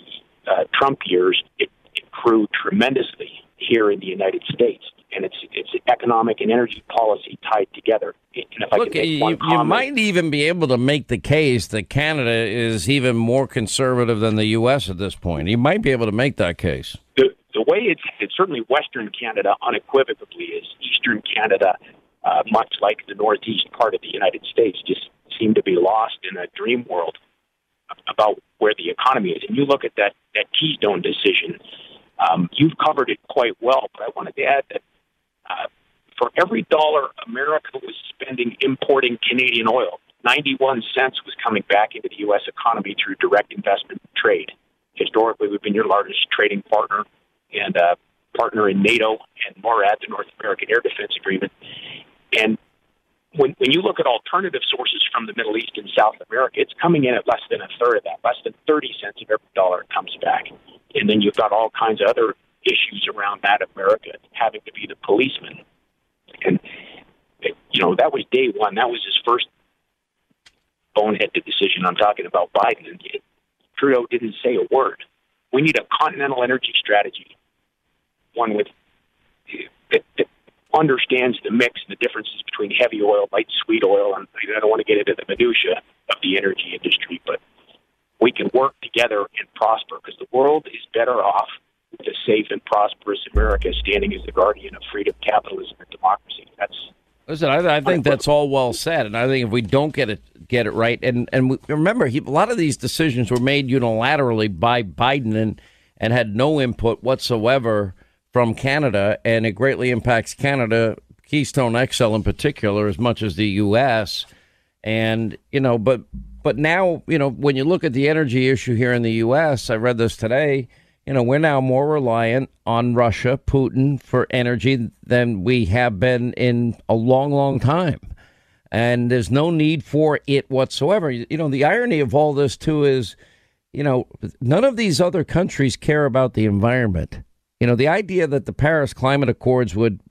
uh, Trump years, it, it grew tremendously here in the United States. And it's it's economic and energy policy tied together. And if I Look, can you, one you might even be able to make the case that Canada is even more conservative than the U.S. at this point. You might be able to make that case. the the way it's it's certainly Western Canada unequivocally is Eastern Canada uh, much like the northeast part of the United States, just seem to be lost in a dream world about where the economy is. And you look at that that Keystone decision. Um, you've covered it quite well, but I wanted to add that uh, for every dollar America was spending importing Canadian oil, 91 cents was coming back into the U.S. economy through direct investment trade. Historically, we've been your largest trading partner and uh, partner in NATO and NORAD, the North American Air Defense Agreement. And when, when you look at alternative sources from the Middle East and South America, it's coming in at less than a third of that, less than 30 cents of every dollar comes back. And then you've got all kinds of other issues around that America having to be the policeman. And, you know, that was day one. That was his first boneheaded decision. I'm talking about Biden. And Trudeau didn't say a word. We need a continental energy strategy, one with that, that understands the mix and the differences between heavy oil, light sweet oil, and I don't want to get into the minutia of the energy industry, but we can work together and prosper because the world is better off a safe and prosperous America standing as the guardian of freedom, capitalism, and democracy. That's Listen, I, I think that's all well said, and I think if we don't get it get it right, and and we, remember, he, a lot of these decisions were made unilaterally by Biden and and had no input whatsoever from Canada, and it greatly impacts Canada, Keystone XL in particular, as much as the U.S. And you know, but but now you know when you look at the energy issue here in the U.S., I read this today you know, we're now more reliant on Russia, Putin, for energy than we have been in a long, long time. And there's no need for it whatsoever. You know, the irony of all this, too, is, you know, none of these other countries care about the environment. You know, the idea that the Paris Climate Accords would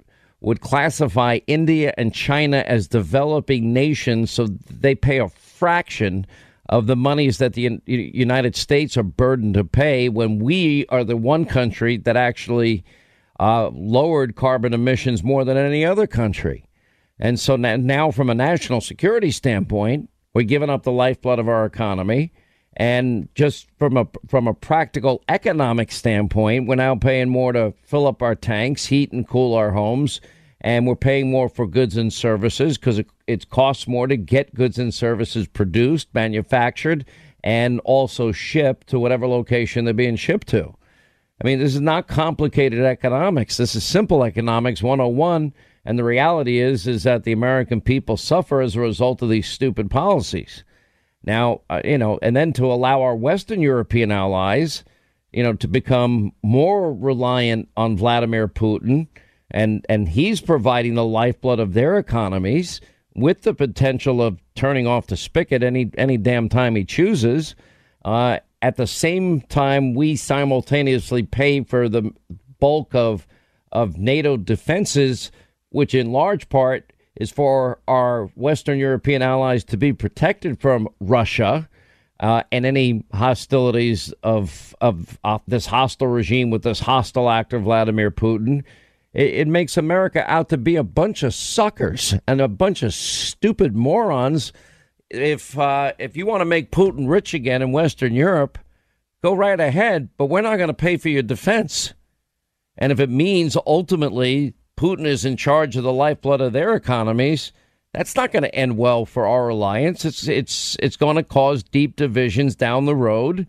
would classify India and China as developing nations so they pay a fraction of the monies that the United States are burdened to pay when we are the one country that actually uh, lowered carbon emissions more than any other country. And so now, from a national security standpoint, we're giving up the lifeblood of our economy. And just from a from a practical economic standpoint, we're now paying more to fill up our tanks, heat and cool our homes, and we're paying more for goods and services because it, it costs more to get goods and services produced, manufactured, and also shipped to whatever location they're being shipped to. I mean, this is not complicated economics. This is simple economics 101. And the reality is, is that the American people suffer as a result of these stupid policies. Now, uh, you know, and then to allow our Western European allies, you know, to become more reliant on Vladimir Putin and and he's providing the lifeblood of their economies with the potential of turning off the spigot any any damn time he chooses. Uh, at the same time, we simultaneously pay for the bulk of of NATO defenses, which in large part is for our Western European allies to be protected from Russia. Uh, and any hostilities of of this hostile regime with this hostile actor Vladimir Putin, it, it makes America out to be a bunch of suckers and a bunch of stupid morons. If uh, if you want to make Putin rich again in Western Europe, go right ahead. But we're not going to pay for your defense. And if it means ultimately Putin is in charge of the lifeblood of their economies, that's not going to end well for our alliance. It's it's it's going to cause deep divisions down the road,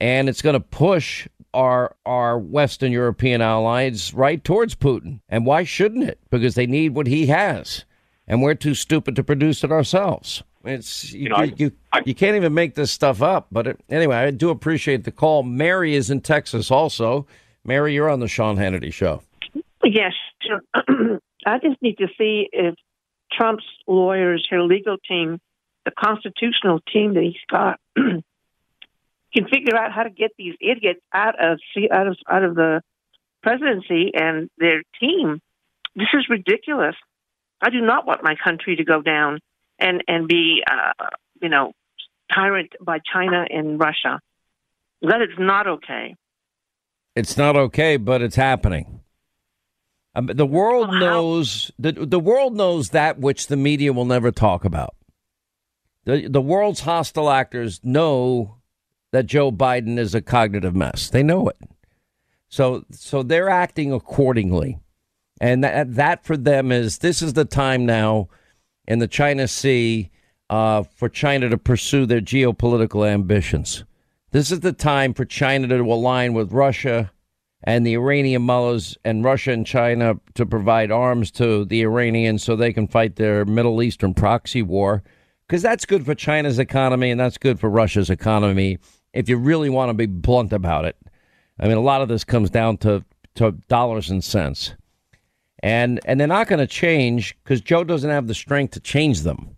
and it's going to push our our Western European allies right towards Putin. And why shouldn't it? Because they need what he has, and we're too stupid to produce it ourselves. It's you, you, know, you, I, you, can't even make this stuff up. But it, anyway, I do appreciate the call. Mary is in Texas also. Mary, you're on the Sean Hannity show. Yes, I just need to see if Trump's lawyers, her legal team, the constitutional team that he's got, can figure out how to get these idiots out of out of out of the presidency and their team. This is ridiculous. I do not want my country to go down and and be uh, you know tyrant by China and Russia. That is not okay. It's not okay, but it's happening. Um, the world well, knows the the world knows that which the media will never talk about. The the world's hostile actors know that Joe Biden is a cognitive mess. They know it. So so they're acting accordingly. And that, that for them is this is the time now in the China Sea uh, for China to pursue their geopolitical ambitions. This is the time for China to align with Russia and the Iranian mullahs and Russia and China to provide arms to the Iranians so they can fight their Middle Eastern proxy war. Because that's good for China's economy and that's good for Russia's economy if you really want to be blunt about it. I mean, a lot of this comes down to, to dollars and cents. And, and they're not going to change because Joe doesn't have the strength to change them.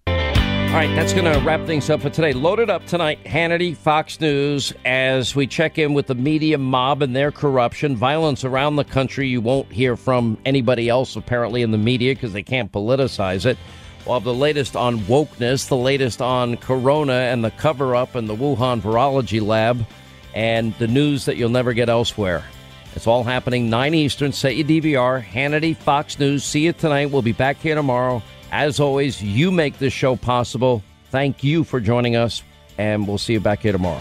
All right, that's going to wrap things up for today. Loaded up tonight, Hannity, Fox News, as we check in with the media mob and their corruption, violence around the country. You won't hear from anybody else, apparently, in the media because they can't politicize it. We'll have the latest on wokeness, the latest on corona and the cover up and the Wuhan virology lab, and the news that you'll never get elsewhere. It's all happening 9 Eastern. Set your DVR. Hannity, Fox News. See you tonight. We'll be back here tomorrow. As always, you make this show possible. Thank you for joining us, and we'll see you back here tomorrow.